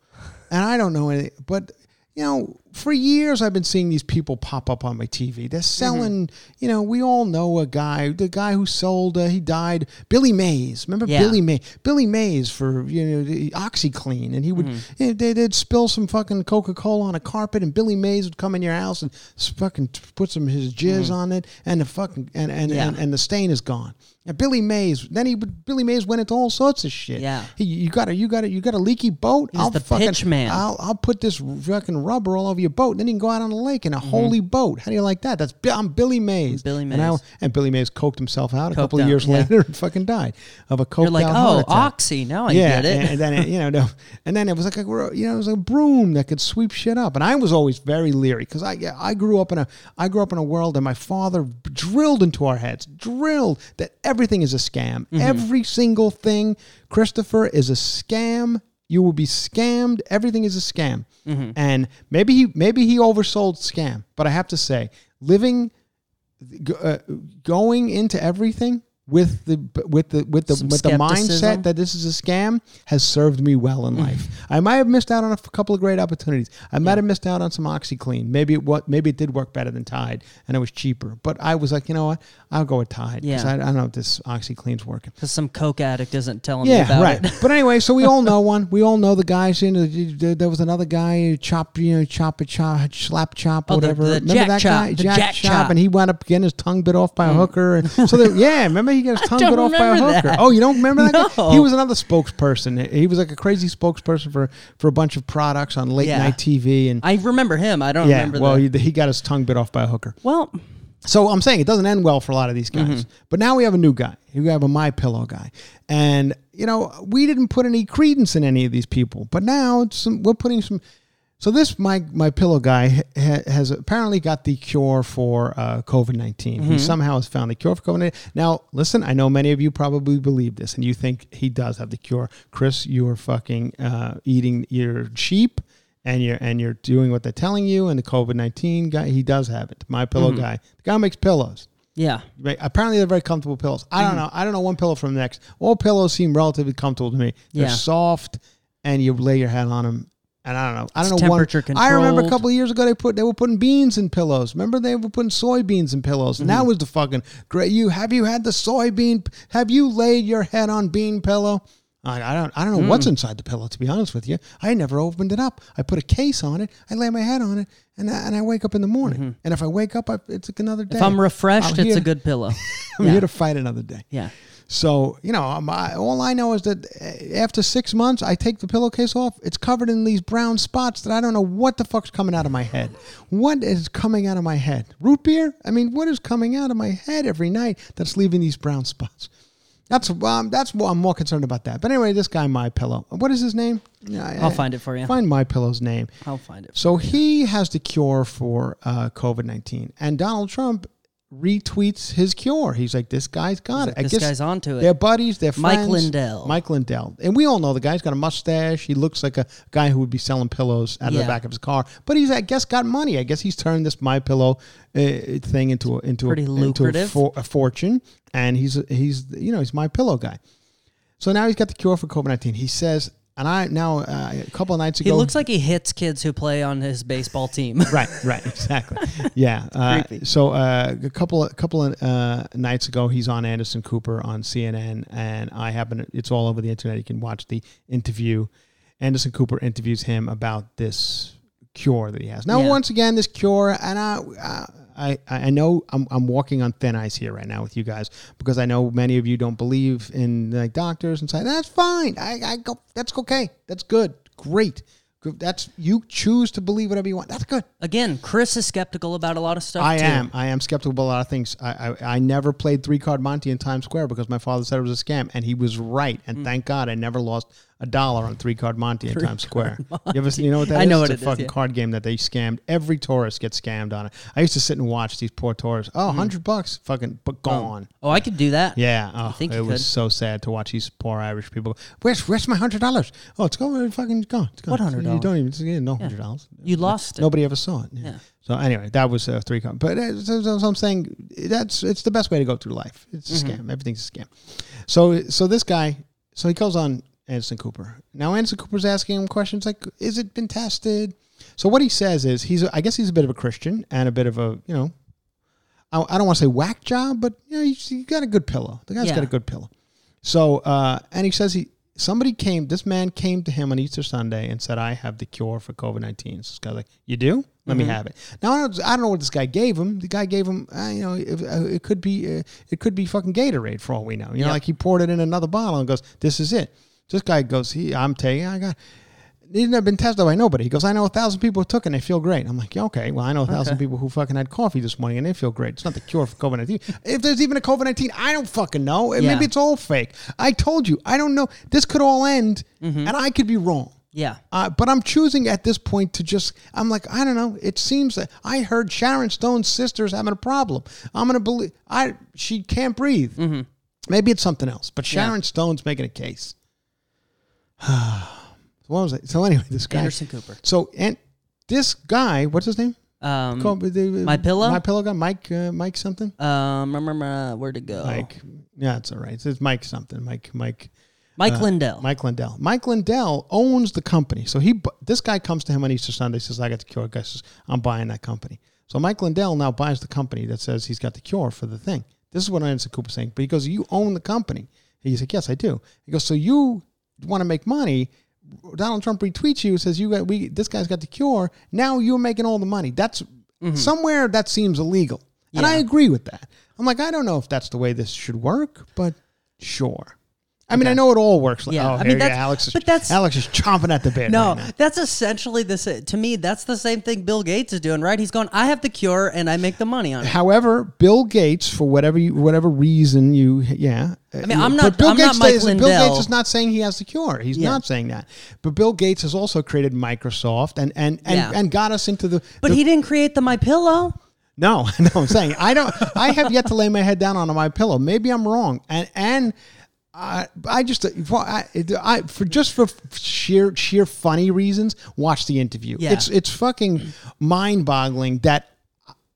and I don't know anything. But you know, for years I've been seeing these people pop up on my TV. They're mm-hmm. selling. You know, we all know a guy. The guy who sold. Uh, he died. Billy Mays. Remember Yeah. Billy Mays? Billy Mays for you know the OxiClean, and he would mm-hmm. you know, they, they'd spill some fucking Coca Cola on a carpet, and Billy Mays would come in your house and fucking put some of his jizz mm-hmm. on it, and the fucking and and, Yeah. and and the stain is gone. And Billy Mays, then he Billy Mays went into all sorts of shit. Yeah. he, you got a you got a you got a leaky boat. He's the pitch man. I'll I'll put this fucking rubber all over your boat. and Then you can go out on the lake in a holy boat. How do you like that? That's I'm Billy Mays. Mm-hmm. Billy And, I- and Billy Mays coked himself out a Coked couple of years yeah. later and fucking died of a coked You're like, oh, oxy. Now I yeah, get it. And, and then it, you know, no, and then it was like a you know, it was a broom that could sweep shit up. And I was always very leery because I yeah, I grew up in a I grew up in a world, that my father drilled into our heads, drilled that everything is a scam. Mm-hmm. Every single thing, Christopher, is a scam. You will be scammed. Everything is a scam. Mm-hmm. And maybe he maybe he oversold scam, but I have to say, living uh, going into everything with the with the with the Some with the mindset that this is a scam has served me well in life. I might have missed out on a f- couple of great opportunities. I might have missed out on some OxiClean. Maybe it what maybe it did work better than Tide and it was cheaper. But I was like, you know what? I'll go with Tide because Yeah. I, I don't know if this OxiClean's working. Because some coke addict isn't telling me Yeah, about right. it. but anyway, so we all know one. We all know the guys. You know, there was another guy, chop, you know, chop chop, slap chop, Oh, the- whatever. the remember Jack that Chop, guy, the Jack, chop, Chop. and he wound up getting his tongue bit off by a mm. hooker. And so, they, yeah, remember he got his tongue bit off by a hooker. that. Oh, you don't remember that? guy? He was another spokesperson. He was like a crazy spokesperson for for a bunch of products on late Yeah. night TV. And I remember him. I don't yeah, remember well, he, he got his tongue bit off by a hooker. well, So I'm saying it doesn't end well for a lot of these guys. Mm-hmm. But now we have a new guy. We have a My Pillow guy, and you know we didn't put any credence in any of these people. But now it's some, we're putting some. So this my my pillow guy ha, has apparently got the cure for uh, COVID 19 Mm-hmm. He somehow has found the cure for COVID nineteen. Now listen, I know many of you probably believe this, and you think he does have the cure. Chris, you are fucking uh, eating your sheep and you're and you're doing what they're telling you. And the COVID nineteen guy, he does have it. My pillow Mm-hmm. guy, the guy makes pillows. Yeah. Right? Apparently, they're very comfortable pillows. I don't know. I don't know one pillow from the next. All pillows seem relatively comfortable to me. They're Yeah. soft, and you lay your head on them. And I don't know. I don't It's know. one- temperature I remember a couple of years ago they put they were putting beans in pillows. Remember they were putting soybeans in pillows. And Mm-hmm. that was the fucking great. You have you had the soybean? Have you laid your head on bean pillow? I, I don't. I don't know Mm. what's inside the pillow. To be honest with you, I never opened it up. I put a case on it. I lay my head on it, and I, and I wake up in the morning. And if I wake up, I, it's like another day. Mm-hmm. If I'm refreshed, I'm it's here- a good pillow. I'm yeah. here to fight another day. yeah. So you know, um, I, all I know is that uh, after six months, I take the pillowcase off. It's covered in these brown spots that I don't know what the fuck's coming out of my head. What is coming out of my head? Root beer? I mean, what is coming out of my head every night that's leaving these brown spots? That's um, that's what I'm more concerned about that. But anyway, this guy, my pillow. What is his name? I- I'll find it for you. Find my pillow's name. I'll find it. So he has the cure for uh, COVID nineteen, and Donald Trump retweets his cure. He's like, "This guy's got it." like, "This guy's onto it." They're buddies. They're friends. Mike. Lindell. Mike Lindell, and we all know the guy's got a mustache. He looks like a guy who would be selling pillows out of the Yeah. back of his car. But he's, I guess, got money. I guess he's turned this My Pillow uh, thing into a, into Pretty a, into a, lucrative. for, a fortune, and he's he's you know he's My Pillow guy. So now he's got the cure for COVID nineteen. He says, and I now uh, a couple of nights ago He looks like he hits kids who play on his baseball team. right, right, exactly. Yeah. Uh, so uh, a couple of couple of uh, nights ago, he's on Anderson Cooper on CNN, and I happen. To, it's all over the internet. You can watch the interview. Anderson Cooper interviews him about this cure that he has. Now, Yeah. once again, this cure, and I. I, I know I'm, I'm walking on thin ice here right now with you guys because I know many of you don't believe in like doctors and say that's fine I, I go that's okay that's good great that's you choose to believe whatever you want that's good Again, Chris is skeptical about a lot of stuff. I too. am. I am skeptical about a lot of things. I, I, I never played three card Monty in Times Square because my father said it was a scam, and he was right. And Mm. thank God I never lost a dollar on three card Monty in Times Square. You ever you know what that is? I know it's what a it is, fucking yeah. card game that they scammed. Every tourist gets scammed on it. I used to sit and watch these poor tourists. Oh, 100 bucks, fucking, but gone. Oh, I could do that. Yeah, oh, think it you was could? so sad to watch these poor Irish people. Where's where's my hundred dollars? Oh, it's going fucking gone. It's gone. What $100? You don't even yeah, no hundred dollars. You lost it. Nobody ever saw it. Yeah. Yeah. So anyway, that was a three card. But uh, I'm saying that's it's the best way to go through life. It's a Mm-hmm. scam. Everything's a scam. So so this guy, so he goes on Anderson Cooper. Now Anderson Cooper's asking him questions like, "Is it been tested?" So what he says is he's I guess he's a bit of a Christian and a bit of a you know. I, I don't want to say whack job, but you know he's, he got a good pillow. The guy's Yeah. got a good pillow. So uh, and he says he somebody came. This man came to him on Easter Sunday and said, "I have the cure for COVID 19 So this guy's like, "You do? Let me have it." Now I don't, I don't know what this guy gave him. The guy gave him, uh, you know, it, uh, it could be uh, it could be fucking Gatorade for all we know. You know, Yep. like he poured it in another bottle and goes, "This is it." This guy goes, "He, I'm taking. I got." He's never been tested by nobody. He goes, I know a thousand people who took it and they feel great. I'm like, yeah, okay. Well, I know a thousand people who fucking had coffee this morning and they feel great. It's not the cure for COVID 19. If there's even a COVID 19, I don't fucking know. Yeah. Maybe it's all fake. I told you, I don't know. This could all end and I could be wrong. Yeah. Uh, but I'm choosing at this point to just, I'm like, I don't know. It seems that I heard Sharon Stone's sister's having a problem. I'm going to believe, I she can't breathe. Maybe it's something else, but Yeah. Sharon Stone's making a case. what was it? So anyway, this guy. Anderson Cooper. So, and this guy, what's his name? Um, Called- the- My Pillow? My pillow guy, Mike, uh, Mike something. um, remember uh, where to go? Mike, yeah, it's all right. It's Mike something. Mike, Mike. Mike Uh, Lindell. Mike Lindell. Mike Lindell owns the company. So he, this guy comes to him on Easter Sunday, says, "I got the cure." Guy says, "I'm buying that company." So Mike Lindell now buys the company that says he's got the cure for the thing. This is what Anderson Cooper's saying. But he goes, "You own the company." He's like, "Yes, I do." He goes, "So you want to make money?" Donald Trump retweets you, says, "You got we. This guy's got the cure. Now you're making all the money. That's mm-hmm. somewhere that seems illegal." And I agree with that. I'm like, I don't know if that's the way this should work, but sure. I mean, I know it all works. Like, Yeah, oh, I mean, that's- Alex is, but that's- Alex is chomping at the bit. no, right that's essentially the to me. That's the same thing Bill Gates is doing, right? He's going, "I have the cure and I make the money on it." However, Bill Gates, for whatever you, whatever reason you, yeah. I mean, I'm not- I'm not Mike Bill Gates is not saying he has the cure. He's Yeah. not saying that. But Bill Gates has also created Microsoft and and and, Yeah. and got us into the. But the- he didn't create the My Pillow. No, no, I'm saying I don't. I have yet to lay my head down on a my pillow. Maybe I'm wrong, and and I, I just uh, for, I, I for just for sheer sheer funny reasons, watch the interview. Yeah. It's it's fucking mind boggling that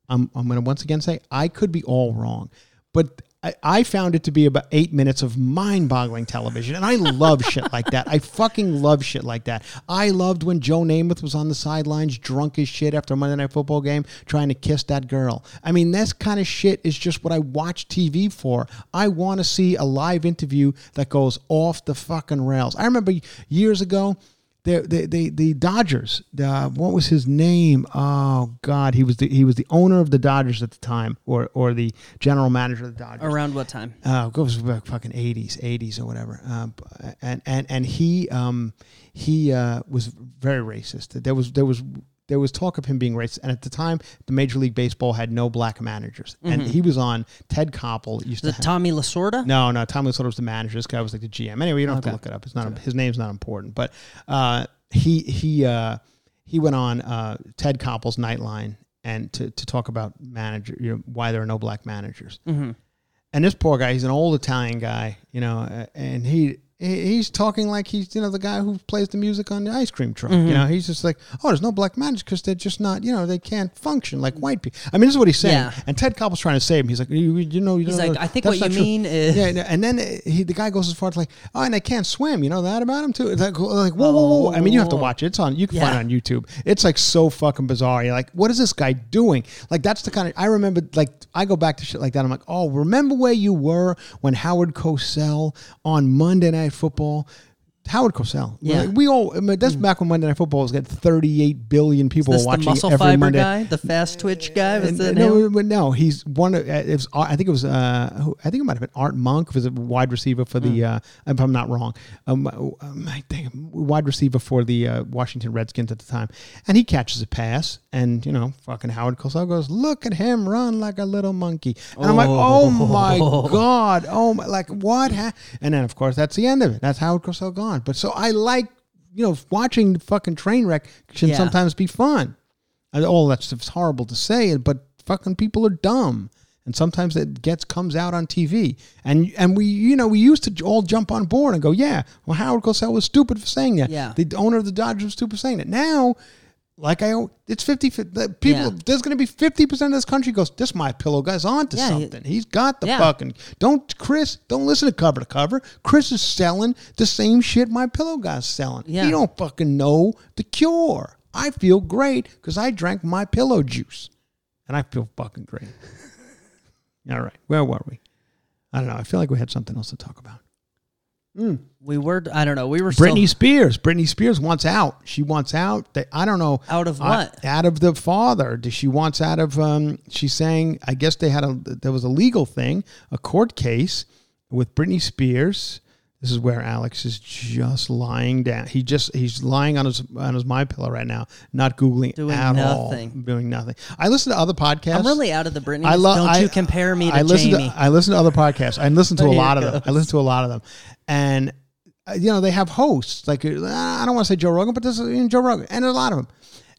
I'm I'm going to once again say I could be all wrong, but I, found it to be about eight minutes of mind-boggling television, and I love shit like that. I fucking love shit like that. I loved when Joe Namath was on the sidelines, drunk as shit after a Monday Night Football game, trying to kiss that girl. I mean, this kind of shit is just what I watch TV for. I want to see a live interview that goes off the fucking rails. I remember years ago the the the, the Dodgers. The, what was his name? Oh God, he was the he was the owner of the Dodgers at the time, or or the general manager of the Dodgers. Around what time? Uh, it goes back fucking eighties, eighties or whatever. Um, and and and he um he uh, was very racist. There was there was there was talk of him being racist, and at the time, the Major League Baseball had no black managers, and he was on Ted Koppel. Used The to Tommy Lasorda? no, no. Tommy Lasorda was the manager. This guy was like the GM. Anyway, you don't have to look it up. It's not his name's not important. But uh, he he uh, he went on uh, Ted Koppel's Nightline and to to talk about manager, you know, why there are no black managers. Mm-hmm. And this poor guy, he's an old Italian guy, you know, and he. He- He's talking like he's you know the guy who plays the music on the ice cream truck. Mm-hmm. You know, he's just like, oh, there's no black managers because they're just not you know they can't function like white people. I mean, this is what he's saying. Yeah. And Ted Koppel's trying to save him. He's like, you, you know, you He's know, like, I think what you true." mean is- yeah, and- then he, the guy goes as far as like, oh, and they can't swim. You know that about him too. It's like, like whoa, whoa, whoa. I mean, you have to watch it. It's on. You can find it on YouTube. It's like so fucking bizarre. You're like, what is this guy doing? Like that's the kind of I remember. Like I go back to shit like that. I'm like, oh, remember where you were when Howard Cosell on Monday Night Football. Howard Cosell. Yeah. Like, we all. I mean, that's back when Monday Night Football was got 38 billion people This the watching muscle every fiber Monday. guy, the fast twitch guy. Was And- that no, him? but no, he's one. Of, uh, it was, I think it was. Uh, I think it might have been Art Monk, was a wide receiver for the. Uh, if I'm not wrong, um, um, I think wide receiver for the uh, Washington Redskins at the time, and he catches a pass, and you know, fucking Howard Cosell goes, "Look at him run like a little monkey," and I'm like, "Oh my god, oh my, like what?" Ha-? And then of course that's the end of it. That's Howard Cosell gone. But so I like. You know, watching the fucking train wreck can Yeah. sometimes be fun. And oh, all that stuff's horrible to say, but fucking people are dumb. And sometimes it gets comes out on TV. And and we you know, we used to all jump on board and go, Yeah, well Howard Cosell was stupid for saying that. Yeah. The owner of the Dodgers was stupid for saying that. Now like I, it's 50, the people, Yeah. there's going to be 50% of this country goes, this my pillow guy's onto Yeah, he- something. He's got the Yeah. fucking, don't, Chris, don't listen to cover to cover. Chris is selling the same shit my pillow guy's selling. Yeah. He don't fucking know the cure. I feel great because I drank my pillow juice and I feel fucking great. All right. Where were we? I don't know. I feel like we had something else to talk about. We were. I don't know. We were Britney still Spears. Britney Spears wants out. She wants out. They, I don't know. Out of uh, what? out of the father. Does She wants out of. Um, she's saying. I guess they had a. There was a legal thing, a court case with Britney Spears. This is where Alex is just lying down. He just he's lying on his on his my pillow right now, not googling Doing at nothing. all, doing nothing. I listen to other podcasts. I'm really out of the Britney. I love. Don't I, you compare me to I listen Jamie? To, I listen to other podcasts. I listen to a lot of them. I listen to a lot of them, and uh, you know they have hosts. Like uh, I don't want to say Joe Rogan, but there's you know, Joe Rogan, and a lot of them.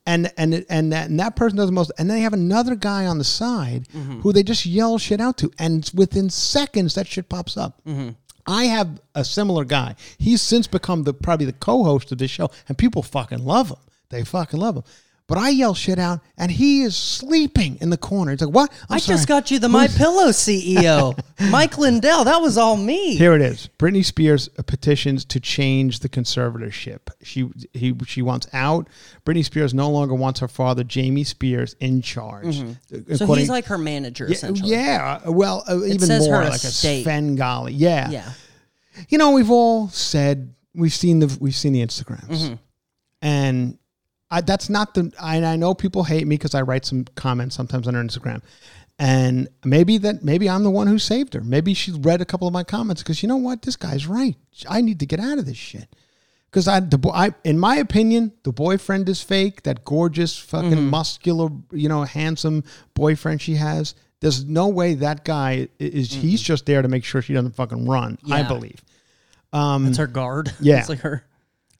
And and and that, and that person does the most. And then they have another guy on the side Mm-hmm. who they just yell shit out to, and within seconds that shit pops up. Mm-hmm. I have a similar guy. He's since become the probably the co-host of this show, and people fucking love him. They fucking love him. But I yell shit out, and he is sleeping in the corner. He's like, "What? I'm I sorry. just got you the My Pillow CEO, Mike Lindell. That was all me. Here it is. Britney Spears petitions to change the conservatorship. She he she wants out. Britney Spears no longer wants her father, Jamie Spears, in charge. Mm-hmm. so he's like her manager, yeah, essentially. yeah. Well, uh, even more like estate. a Svengali. Yeah. Yeah. You know, we've all said we've seen the we've seen the Instagrams, Mm-hmm. and I, that's not the. I, I know people hate me because I write some comments sometimes on her Instagram, and maybe that maybe I'm the one who saved her. Maybe she read a couple of my comments because you know what, this guy's right. I need to get out of this shit. Because I, the boy, I, in my opinion, the boyfriend is fake. That gorgeous, fucking Mm-hmm. muscular, you know, handsome boyfriend she has. There's no way that guy is. He's just there to make sure she doesn't fucking run. I Yeah. believe. That's her guard. yeah. It's like her.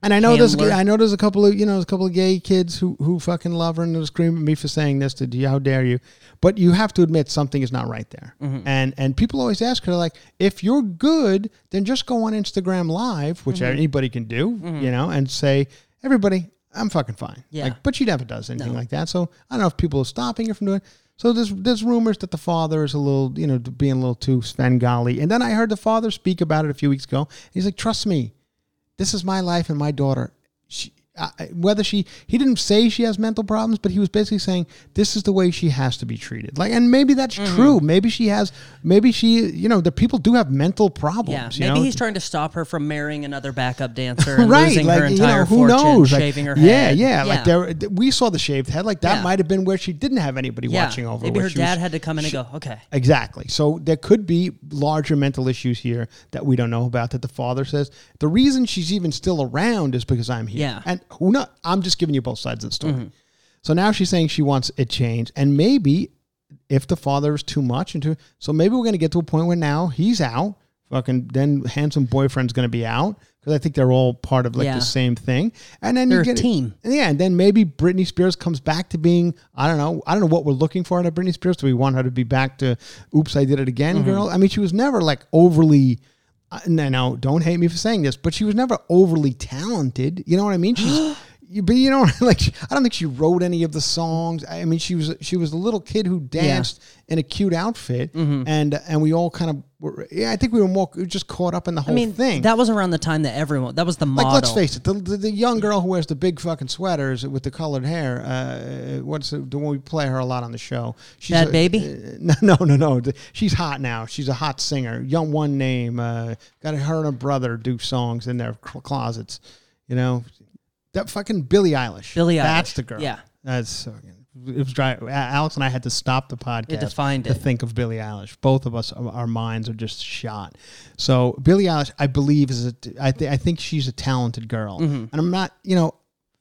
And I know there's I know there's a couple of you know there's a couple of gay kids who who fucking love her and they'll scream at me for saying this to you. How dare you? But you have to admit something is not right there. Mm-hmm. And and people always ask her like, if you're good, then just go on Instagram Live, which Mm-hmm. anybody can do, you know, and say everybody, I'm fucking fine. Yeah. Like, but she never does anything like that. So I don't know if people are stopping her from doing. it. So there's there's rumors that the father is a little, you know, being a little too Svengali. And then I heard the father speak about it a few weeks ago. He's like, "Trust me, this is my life and my daughter. She, Whether she he didn't say she has mental problems, but he was basically saying this is the way she has to be treated. Like, and maybe that's Mm-hmm. true. Maybe she has. Maybe she, you know, the people do have mental Yeah, problems. you maybe know? he's trying to stop her from marrying another backup dancer and right, losing like her you entire know, who fortune, knows? Like, shaving her yeah, head. yeah, yeah. Like there, we saw the shaved head. Like that Yeah. might have been where she didn't have anybody yeah. watching over. Her. Maybe her she was- dad had to come in and go, okay. Exactly. So there could be larger mental issues here that we don't know about. That the father says the reason she's even still around is because I'm here. Yeah. And who not? I'm just giving you both sides of the story. Mm-hmm. So now she's saying she wants it changed, and maybe if the father is too much and too, so maybe we're going to get to a point where now he's out. Fucking then handsome boyfriend's going to be out because I think they're all part of like Yeah. the same thing. And then They're you a get it- team. yeah, and then maybe Britney Spears comes back to being I don't know I don't know what we're looking for out of Britney Spears. Do we want her to be back to "Oops, I Did It Again" Mm-hmm. girl? I mean, she was never like overly. Uh, no, no, don't hate me for saying this, but she was never overly talented. You know what I mean? She's. you- But you know, like I don't think she wrote any of the songs. I mean, she was she was a little kid who danced in a cute outfit, Mm-hmm. and and we all kind of were. Yeah, I think we were more just caught up in the whole I mean, thing. that was around the time that everyone, that was the model. Like, let's face it, the, the, the young girl who wears the big fucking sweaters with the colored hair, uh, what's the, the one we play her a lot on the show? She's Bad a- Baby? uh, no, no, no, no. She's hot now. She's a hot singer. Young one name. Uh, got her and her brother do songs in their cl- closets. You know, that fucking Billie Eilish. Billie That's Eilish, the girl. yeah. That's fucking. It was dry. Alex and I had to stop the podcast to it. think of Billie Eilish. Both of us, our minds are just shot. So Billie Eilish, I believe, is a. I, th- I think she's a talented girl, Mm-hmm. and I'm not. You know,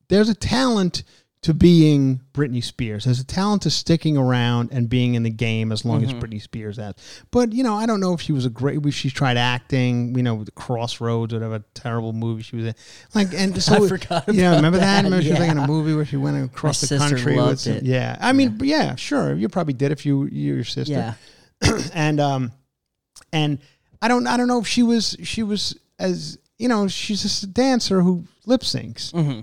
there's a talent to being Britney Spears. There's a talent to sticking around and being in the game as long Mm-hmm. as Britney Spears has. But you know, I don't know if she was a great. If she tried acting. You know, with the Crossroads, whatever terrible movie she was in. Like, and so forgot Yeah, about remember that? that, Remember she was like in a movie where she went across My the country. loved with some- it. Yeah, I mean, yeah. sure. You probably did if you you your sister Yeah. and um and I don't I don't know if she was she was as you know she's just a dancer who lip syncs, Mm-hmm.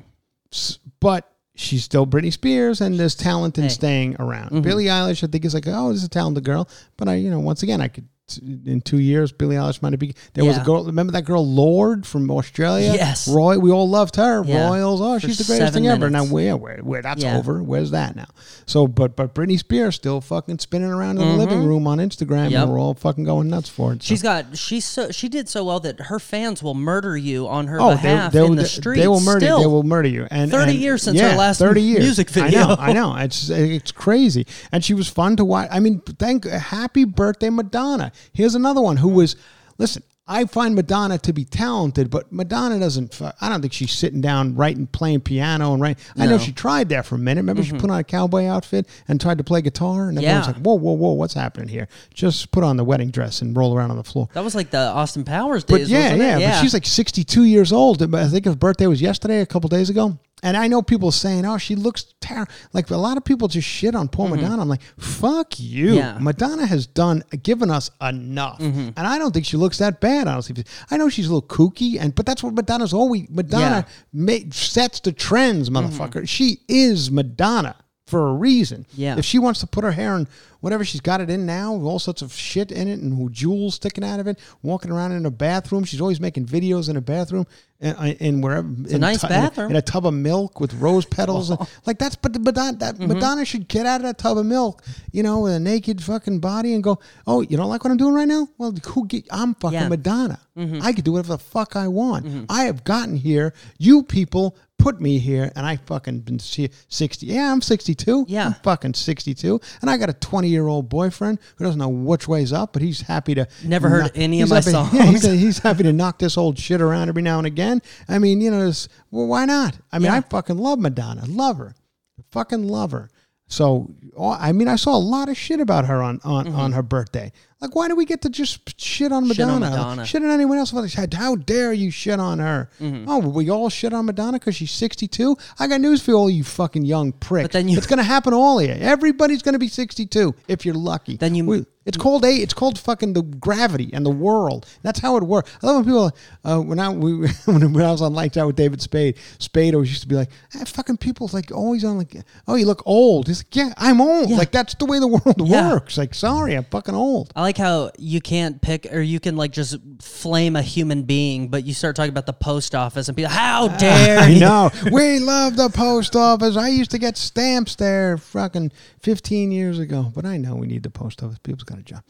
But she's still Britney Spears and there's talent in Hey. Mm-hmm. staying around. Billie Eilish I think is like oh this is a talented girl, but I you know once again I could in two years Billie Eilish might be there was a girl remember that girl Lorde from Australia Yes. Roy we all loved her Yeah. Royals oh For she's the greatest thing ever now where where where that's Yeah. over where's that now so but but Britney Spears still fucking spinning around in the living room on Instagram Mm-hmm. Yep. and we're all fucking going nuts for it so. She's got she's so she did so well that her fans will murder you on her Oh, they, behalf they, in will- the they- streets. They will murder. Still. They will murder you. And 30 and- years since yeah, her last thirty years music video. I know. I know. It's it's crazy. And she was fun to watch. I mean, thank happy birthday Madonna. Here's another one who was. Listen, I find Madonna to be talented, but Madonna doesn't. I don't think she's sitting down writing, playing piano and writing. I know she tried that for a minute. Remember, she mm-hmm. put on a cowboy outfit and tried to play guitar, and everyone's Yeah. like, "Whoa, whoa, whoa! What's happening here?" Just put on the wedding dress and roll around on the floor. That was like the Austin Powers days. But yeah, wasn't it? yeah, But she's like 62 years old. I think her birthday was yesterday, a couple days ago. And I know people saying, "Oh, she looks terrible." Like a lot of people just shit on poor Madonna. I'm like, "Fuck you." Mm-hmm. Yeah. Madonna has done given us enough, Mm-hmm. and I don't think she looks that bad. Honestly, I know she's a little kooky, and but that's what Madonna's always. Madonna ma- sets the trends, motherfucker. She is Madonna for a reason. Yeah. If she wants to put her hair in whatever she's got it in now, with all sorts of shit in it and jewels sticking out of it, walking around in a bathroom. She's always making videos in a bathroom and in wherever. in a nice tu- in a- bathroom. In a, tub of milk with rose petals. and- like that's but Madonna, that Mm-hmm. Madonna should get out of that tub of milk, you know, with a naked fucking body and go, oh, you don't like what I'm doing right now? Well, who? Get, I'm fucking Yeah. Mm-hmm. Madonna. I can do whatever the fuck I want. I have gotten here. You people put me here, and I fucking been see- sixty. Yeah, I'm sixty-two. Yeah. I'm fucking sixty-two, and I got a twenty-year-old boyfriend who doesn't know which way's up, but he's happy to. Never heard any of my happy- songs. Yeah, he's, he's happy to knock this old shit around every now and again. I mean, you know, well, why not? I mean, Yeah. I fucking love Madonna. Love her. Fucking love her. So, oh, I mean, I saw a lot of shit about her on on, Mm-hmm. on her birthday. Like, why do we get to just shit on Shit on Madonna? Madonna. Shit on anyone else? Like, How dare you shit on her? Mm-hmm. Oh, we all shit on Madonna because she's 62? I got news for all you fucking young pricks. But then you- it's going to happen all of you. Everybody's going to be 62 if you're lucky. Then you- We- it's called a. It's called fucking the gravity and the world. That's how it works. I love when people. Uh, when I we, when I was on Lights Out with David Spade, Spade always used to be like, eh, "Fucking people like always on like, oh, you look old." He's like, "Yeah, I'm old. Yeah. Like that's the way the world Yeah. works. Like, sorry, I'm fucking old." I like how you can't pick or you can like just flame a human being, but you start talking about the post office and like, "How dare I you?" know. we love the post office. I used to get stamps there fucking 15 years ago. But I know we need the post office. People's got a job.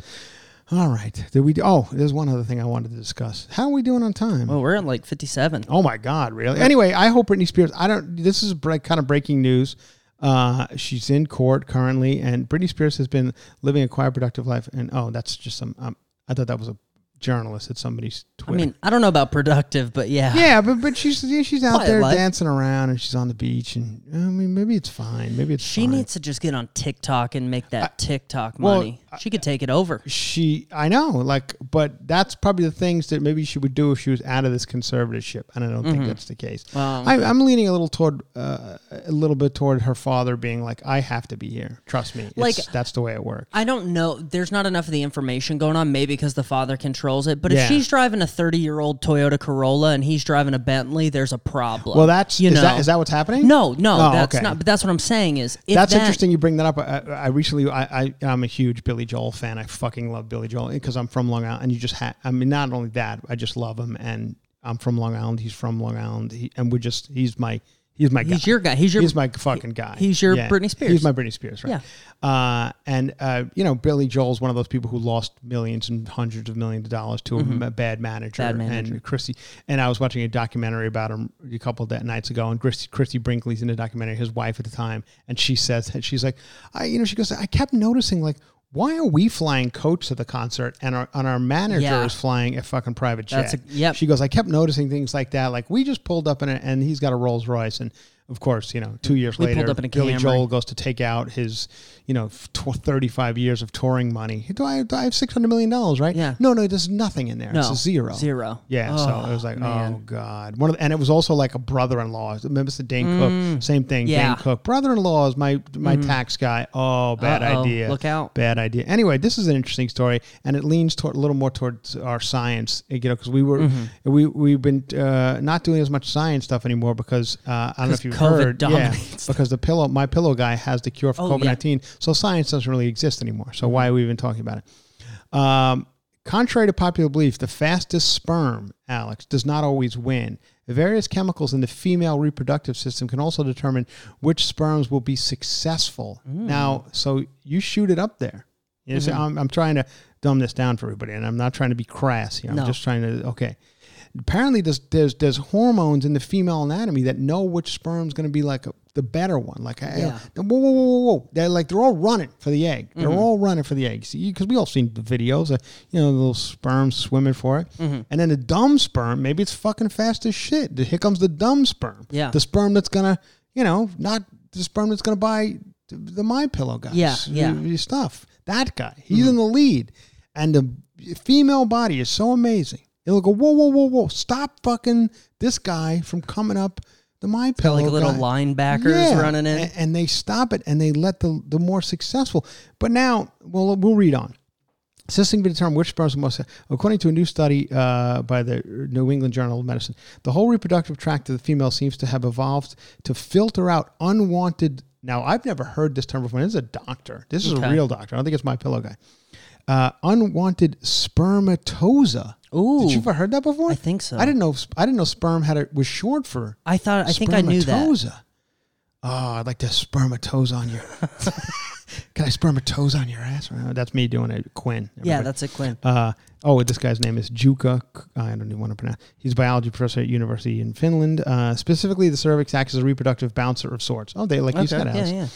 All right. Did we? Do, Oh, there's one other thing I wanted to discuss. How are we doing on time? Well, we're at like fifty-seven. Oh my God! Really? Anyway, I hope Britney Spears. I don't. This is break, kind of breaking news. Uh, she's in court currently, and Britney Spears has been living a quiet, productive life. And oh, that's just some. Um, I thought that was a journalist at somebody's I mean, I don't know about productive, but yeah, yeah, but but she's yeah, she's out Quiet there life. dancing around, and she's on the beach, and I mean maybe it's fine. Maybe it's she fine. needs to just get on TikTok and make that TikTok well, money. She could take it over. she I know like but that's probably the things that maybe she would do if she was out of this conservatorship and I don't think that's the case Mm-hmm. I, I'm leaning a little toward uh, a little bit toward her father being like I have to be here trust me it's, Like- that's the way it works I don't know. There's not enough of the information going on, maybe because the father controls it. But if Yeah. she's driving a 30 year old Toyota Corolla and he's driving a Bentley, there's a problem. well that's you is know. that is that what's happening No, no, Oh, that's okay. not. But that's what I'm saying is if that's that- interesting you bring that up. I, I recently, I, I, I'm a huge Billy Joel fan. I fucking love Billy Joel because I'm from Long Island. And you just had, I mean, not only that, I just love him. And I'm from Long Island. He's from Long Island. He, and we're just, he's my, he's my guy. He's your guy. He's your- he's my fucking guy. he's your Britney Spears. He's my Britney Spears, right? Yeah. Uh, and, uh, you know, Billy Joel's one of those people who lost millions and hundreds of millions of dollars to a bad manager. Mm-hmm. Bad manager. And Christie, and I was watching a documentary about him a couple of nights ago, and Christie, Christie Brinkley's in the documentary, his wife at the time, and she says that she's like, I, you know, she goes, I kept noticing like. Why are we flying coach to the concert and our and our manager Yeah. is flying a fucking private jet? That's a- yep. She goes, I kept noticing things like that. Like we just pulled up in it, and he's got a Rolls Royce, and of course, you know, two years We later, up in a Billy Camry. Joel goes to take out his, you know, tw- 35 years of touring money. Do I, do I have 600 million dollars, right? Yeah. No, no, there's nothing in there. no it's a zero. Zero. Yeah, so it was like, oh god, one of the, and it was also like a brother-in-law. Remember the Dane Cook? Same thing. Mm. Yeah. Dane Cook, brother-in-law is my my tax guy. Oh, bad Uh-oh, idea. look out. Bad idea. Anyway, this is an interesting story, and it leans toward a little more towards our science. You know, because we were Mm-hmm. we we've been uh, not doing as much science stuff anymore because uh, I don't know if you've COVID heard. Yeah, dominates. because the pillow, my pillow guy has the cure for Oh, COVID yeah. nineteen, so science doesn't really exist anymore. So why are we even talking about it? Um, contrary to popular belief, the fastest sperm, Alex, does not always win. Various chemicals in the female reproductive system can also determine which sperms will be successful. Now, so you shoot it up there. You know, so I'm, I'm trying to dumb this down for everybody, and I'm not trying to be crass here. I'm No. just trying to, okay. Apparently, there's, there's, there's hormones in the female anatomy that know which sperm's going to be like a, the better one. Like, I- Yeah. whoa, whoa, whoa, whoa, whoa. They're like, they're all running for the egg. They're Mm-hmm. all running for the egg. Because we all seen the videos, of, you know, the little sperm swimming for it. Mm-hmm. And then the dumb sperm, maybe it's fucking fast as shit. Here comes the dumb sperm. Yeah. The sperm that's going to, you know, not the sperm that's to buy the My Pillow guys. Yeah, yeah. Mm-hmm. Stuff. That guy. He's in the lead. And the female body is so amazing. It'll go, whoa, whoa, whoa, whoa. Stop fucking this guy from coming up the My Pillow like little guy. linebackers running in. And they stop it and they let the the more successful. But now, well, we'll read on. Assisting to determine which sperms most, according to a new study uh, by the New England Journal of Medicine, the whole reproductive tract of the female seems to have evolved to filter out unwanted. Now, I've never heard this term before. This is a doctor. This is a real doctor. I don't think it's my pillow guy. Uh, unwanted spermatozoa. Ooh. Did you ever heard that before? I think so. I didn't know. I didn't know sperm had a was short for I thought. I think I knew that. Oh, I'd like to spermatoza on your. Can I spread my toes on your ass? Uh, That's me doing it, Quinn. Yeah, that's it, Quinn. Uh, oh, this guy's name is Juka. I don't even want to pronounce. He's a biology professor at university in Finland. Uh, specifically, the cervix acts as a reproductive bouncer of sorts. Oh, they like you Okay, said, yeah, yeah.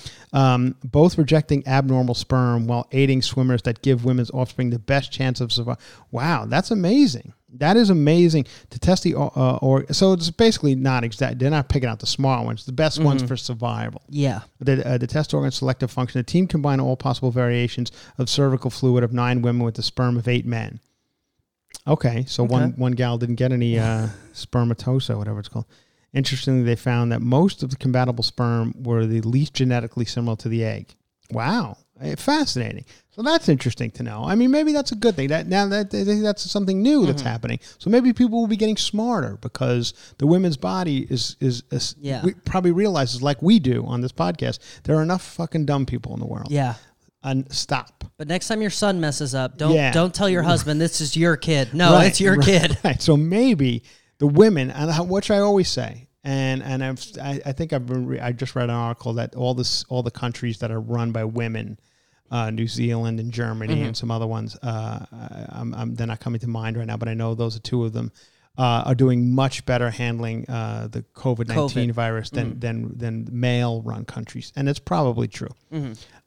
Um, both rejecting abnormal sperm while aiding swimmers that give women's offspring the best chance of survival. Wow, that's amazing. That is amazing to test the uh, or so it's basically not exact. They're not picking out the smart ones, the best ones for survival. Yeah. The, uh, the test organ selective function. The team combined all possible variations of cervical fluid of nine women with the sperm of eight men. Okay, so one Okay. one gal didn't get any uh, spermatozoa, whatever it's called. Interestingly, they found that most of the compatible sperm were the least genetically similar to the egg. Wow, Eh, fascinating. So that's interesting to know. I mean, maybe that's a good thing. That now that that's something new Mm-hmm. that's happening. So maybe people will be getting smarter because the women's body is is, is Yeah. we probably realizes like we do on this podcast. There are enough fucking dumb people in the world. Yeah. and stop. But next time your son messes up, don't Yeah. don't tell your husband this is your kid. No, Right, it's your right, kid. Right. So maybe the women, and which I always say, and and I've, I, I think I've been re- I just read an article that all this all the countries that are run by women, uh, New Zealand and Germany Mm-hmm. and some other ones, uh, I- I'm, I'm they're not coming to mind right now, but I know those are two of them. Uh, are doing much better handling uh, the COVID nineteen virus than Mm-hmm. than than male run countries, and it's probably true.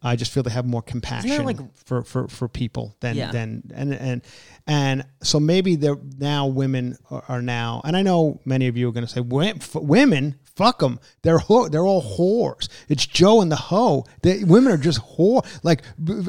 I just feel they have more compassion like- for, for, for people than Yeah. than and and and so maybe they're now women are, are now and I know many of you are going to say women fuck them they're whore, they're all whores it's Joe and the hoe the women are just whore like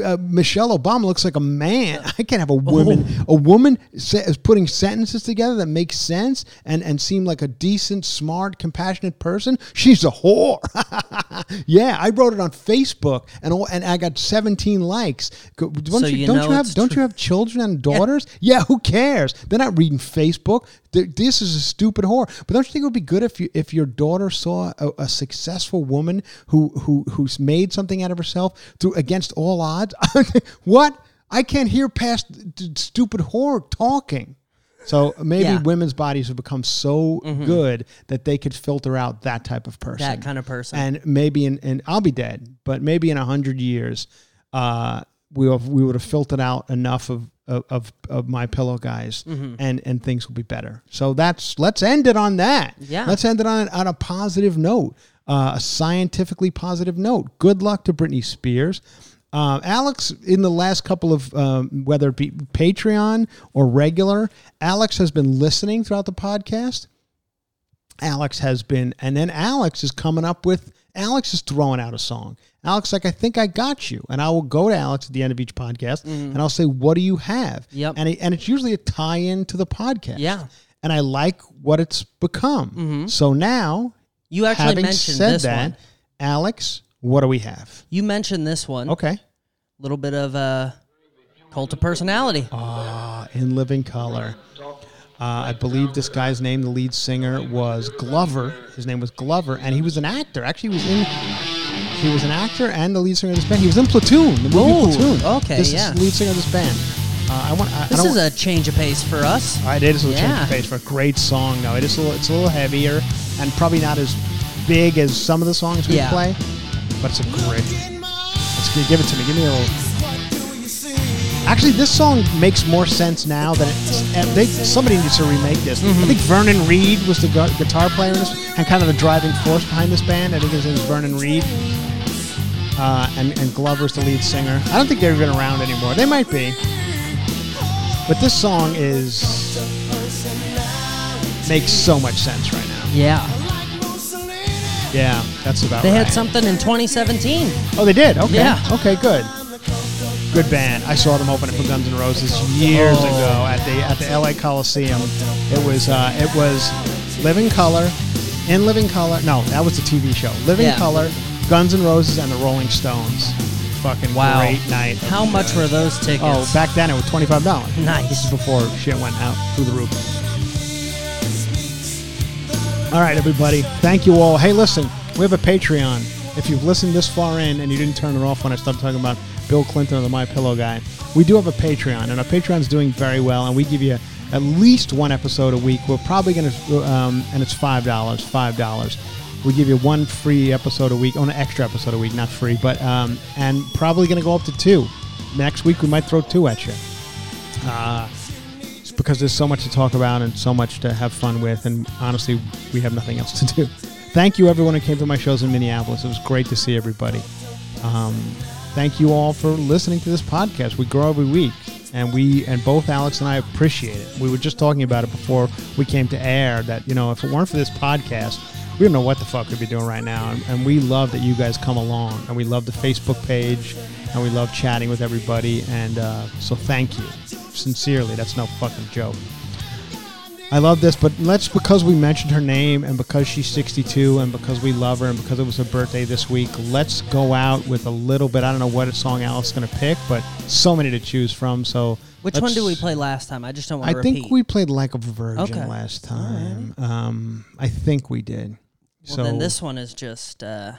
uh, Michelle Obama looks like a man I can't have a woman a woman is putting sentences together that make sense and and seem like a decent smart compassionate person she's a whore yeah I wrote it on Facebook and all, and I got 17 likes don't So you, you don't you have don't true. you have children and daughters? Yeah. who cares? They're not reading Facebook. Th- This is a stupid whore. But don't you think it would be good if you if your daughter saw a, a successful woman who who who's made something out of herself through against all odds? what? I can't hear past d- stupid whore talking. So maybe Yeah. Mm-hmm. women's bodies have become so good that they could filter out that type of person. That kind of person. And maybe in, and I'll be dead, but maybe in a hundred years, uh, we have, we would have filtered out enough of of, of, of my pillow guys, Mm-hmm. and and things will be better. So that's let's end it on that. Yeah. let's end it on on a positive note, uh, a scientifically positive note. Good luck to Britney Spears. Um, Alex, in the last couple of um, whether it be Patreon or regular, Alex has been listening throughout the podcast. Alex has been, and then Alex is coming up with. Alex is throwing out a song. Alex, like I think I got you, and I will go to Alex at the end of each podcast, and I'll say, "What do you have?" Mm-hmm. Yep. and it, and it's usually a tie-in to the podcast. Yeah. and I like what it's become. So now, You actually having mentioned said this that, one. Alex, what do we have? You mentioned this one. Okay, A little bit of a cult of personality. uh, in living color. Uh, I believe this guy's name, the lead singer, was Glover. His name was Glover, and he was an actor. Actually, he was in. He was an actor and the lead singer of this band. He was in Platoon, the movie Oh, Platoon. okay, this yeah. is the lead singer of this band. Uh, I want. I, I This don't is a change of pace for us. All right, it is a change of pace for a great song, though. It is a little, it's a little heavier and probably not as big as some of the songs we Yeah. play, but it's a great. Let's give it to me. Give me a little. Actually, this song makes more sense now than it. They, somebody needs to remake this. Mm-hmm. I think Vernon Reid was the gu- guitar player in this, and kind of the driving force behind this band. I think his name is Vernon Reid. Uh, and, and Glover's the lead singer. I don't think they're even around anymore. They might be. But this song is makes so much sense right now. Yeah. Yeah, that's about it. They right. had something in 2017. Oh, they did. Okay. Yeah. Okay. Good. Good band. I saw them open it for Guns N' Roses years Oh. ago at the at the LA Coliseum. It was uh, it was Living Colour, in Living Color. No, that was the TV show. Living Yeah. Color, Guns N' Roses, and the Rolling Stones. Fucking Wow. great night. How much were those tickets? Oh, back then it was twenty five dollars. Nice. This is before shit went out through the roof. All right, everybody. Thank you all. Hey, listen, we have a Patreon. If you've listened this far in and you didn't turn it off when I stopped talking about Bill Clinton the My Pillow guy, we do have a Patreon, and our Patreon's doing very well, and we give you at least one episode a week. We're probably going to, um, and it's five dollars. Five dollars. We give you one free episode a week, or an extra episode a week, not free, but um, and probably going to go up to two. Next week we might throw two at you. Uh, it's because there's so much to talk about and so much to have fun with, and honestly, we have nothing else to do. Thank you, everyone who came to my shows in Minneapolis. It was great to see everybody. Um, thank you all for listening to this podcast. We grow every week. and we and both Alex and I appreciate it. We were just talking about it before we came to air that you know if it weren't for this podcast, we don't know what the fuck we'd be doing right now. And, and we love that you guys come along, and we love the Facebook page, and we love chatting with everybody. And uh, so thank you, sincerely. That's no fucking joke. I love this, but let's because we mentioned her name and because she's 62 and because we love her and because it was her birthday this week, let's go out with a little bit. I don't know what song Alice is going to pick, but so many to choose from. So Which one did we play last time? I just don't want I to repeat. think we played like a virgin Okay. last time. Um, I think we did. Well, so then this one is just. Uh,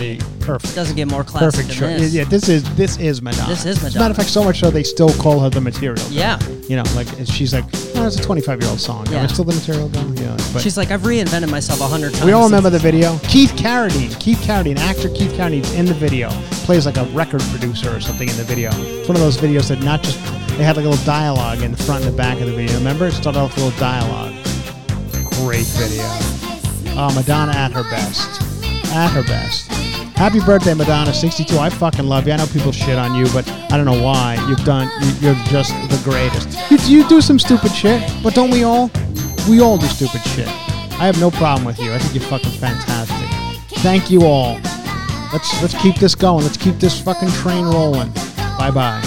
Mean, perfect. doesn't get more classic Perfect than choice. this. Yeah, this is this is Madonna. This is As a matter of fact, so much so they still call her the material. Girl. Yeah. You know, like she's like, oh, it's a 25 year old song. Am I still the material girl? Yeah. But She's like, I've reinvented myself a hundred times. we all remember the video. Keith Carradine, Keith Carradine, actor Keith Carradine's in the video. Plays like a record producer or something in the video. It's one of those videos that not just they had like a little dialogue in the front and the back of the video. Remember, it started off with a little dialogue. Great video. Oh, Madonna at her best. At her best. Happy birthday, Madonna, 62. I fucking love you. I know people shit on you, but I don't know why. You've done, you- you're just the greatest. You, you do some stupid shit, but don't we all? We all do stupid shit. I have no problem with you. I think you're fucking fantastic. Thank you all. Let's let's keep this going. Let's keep this fucking train rolling. Bye bye.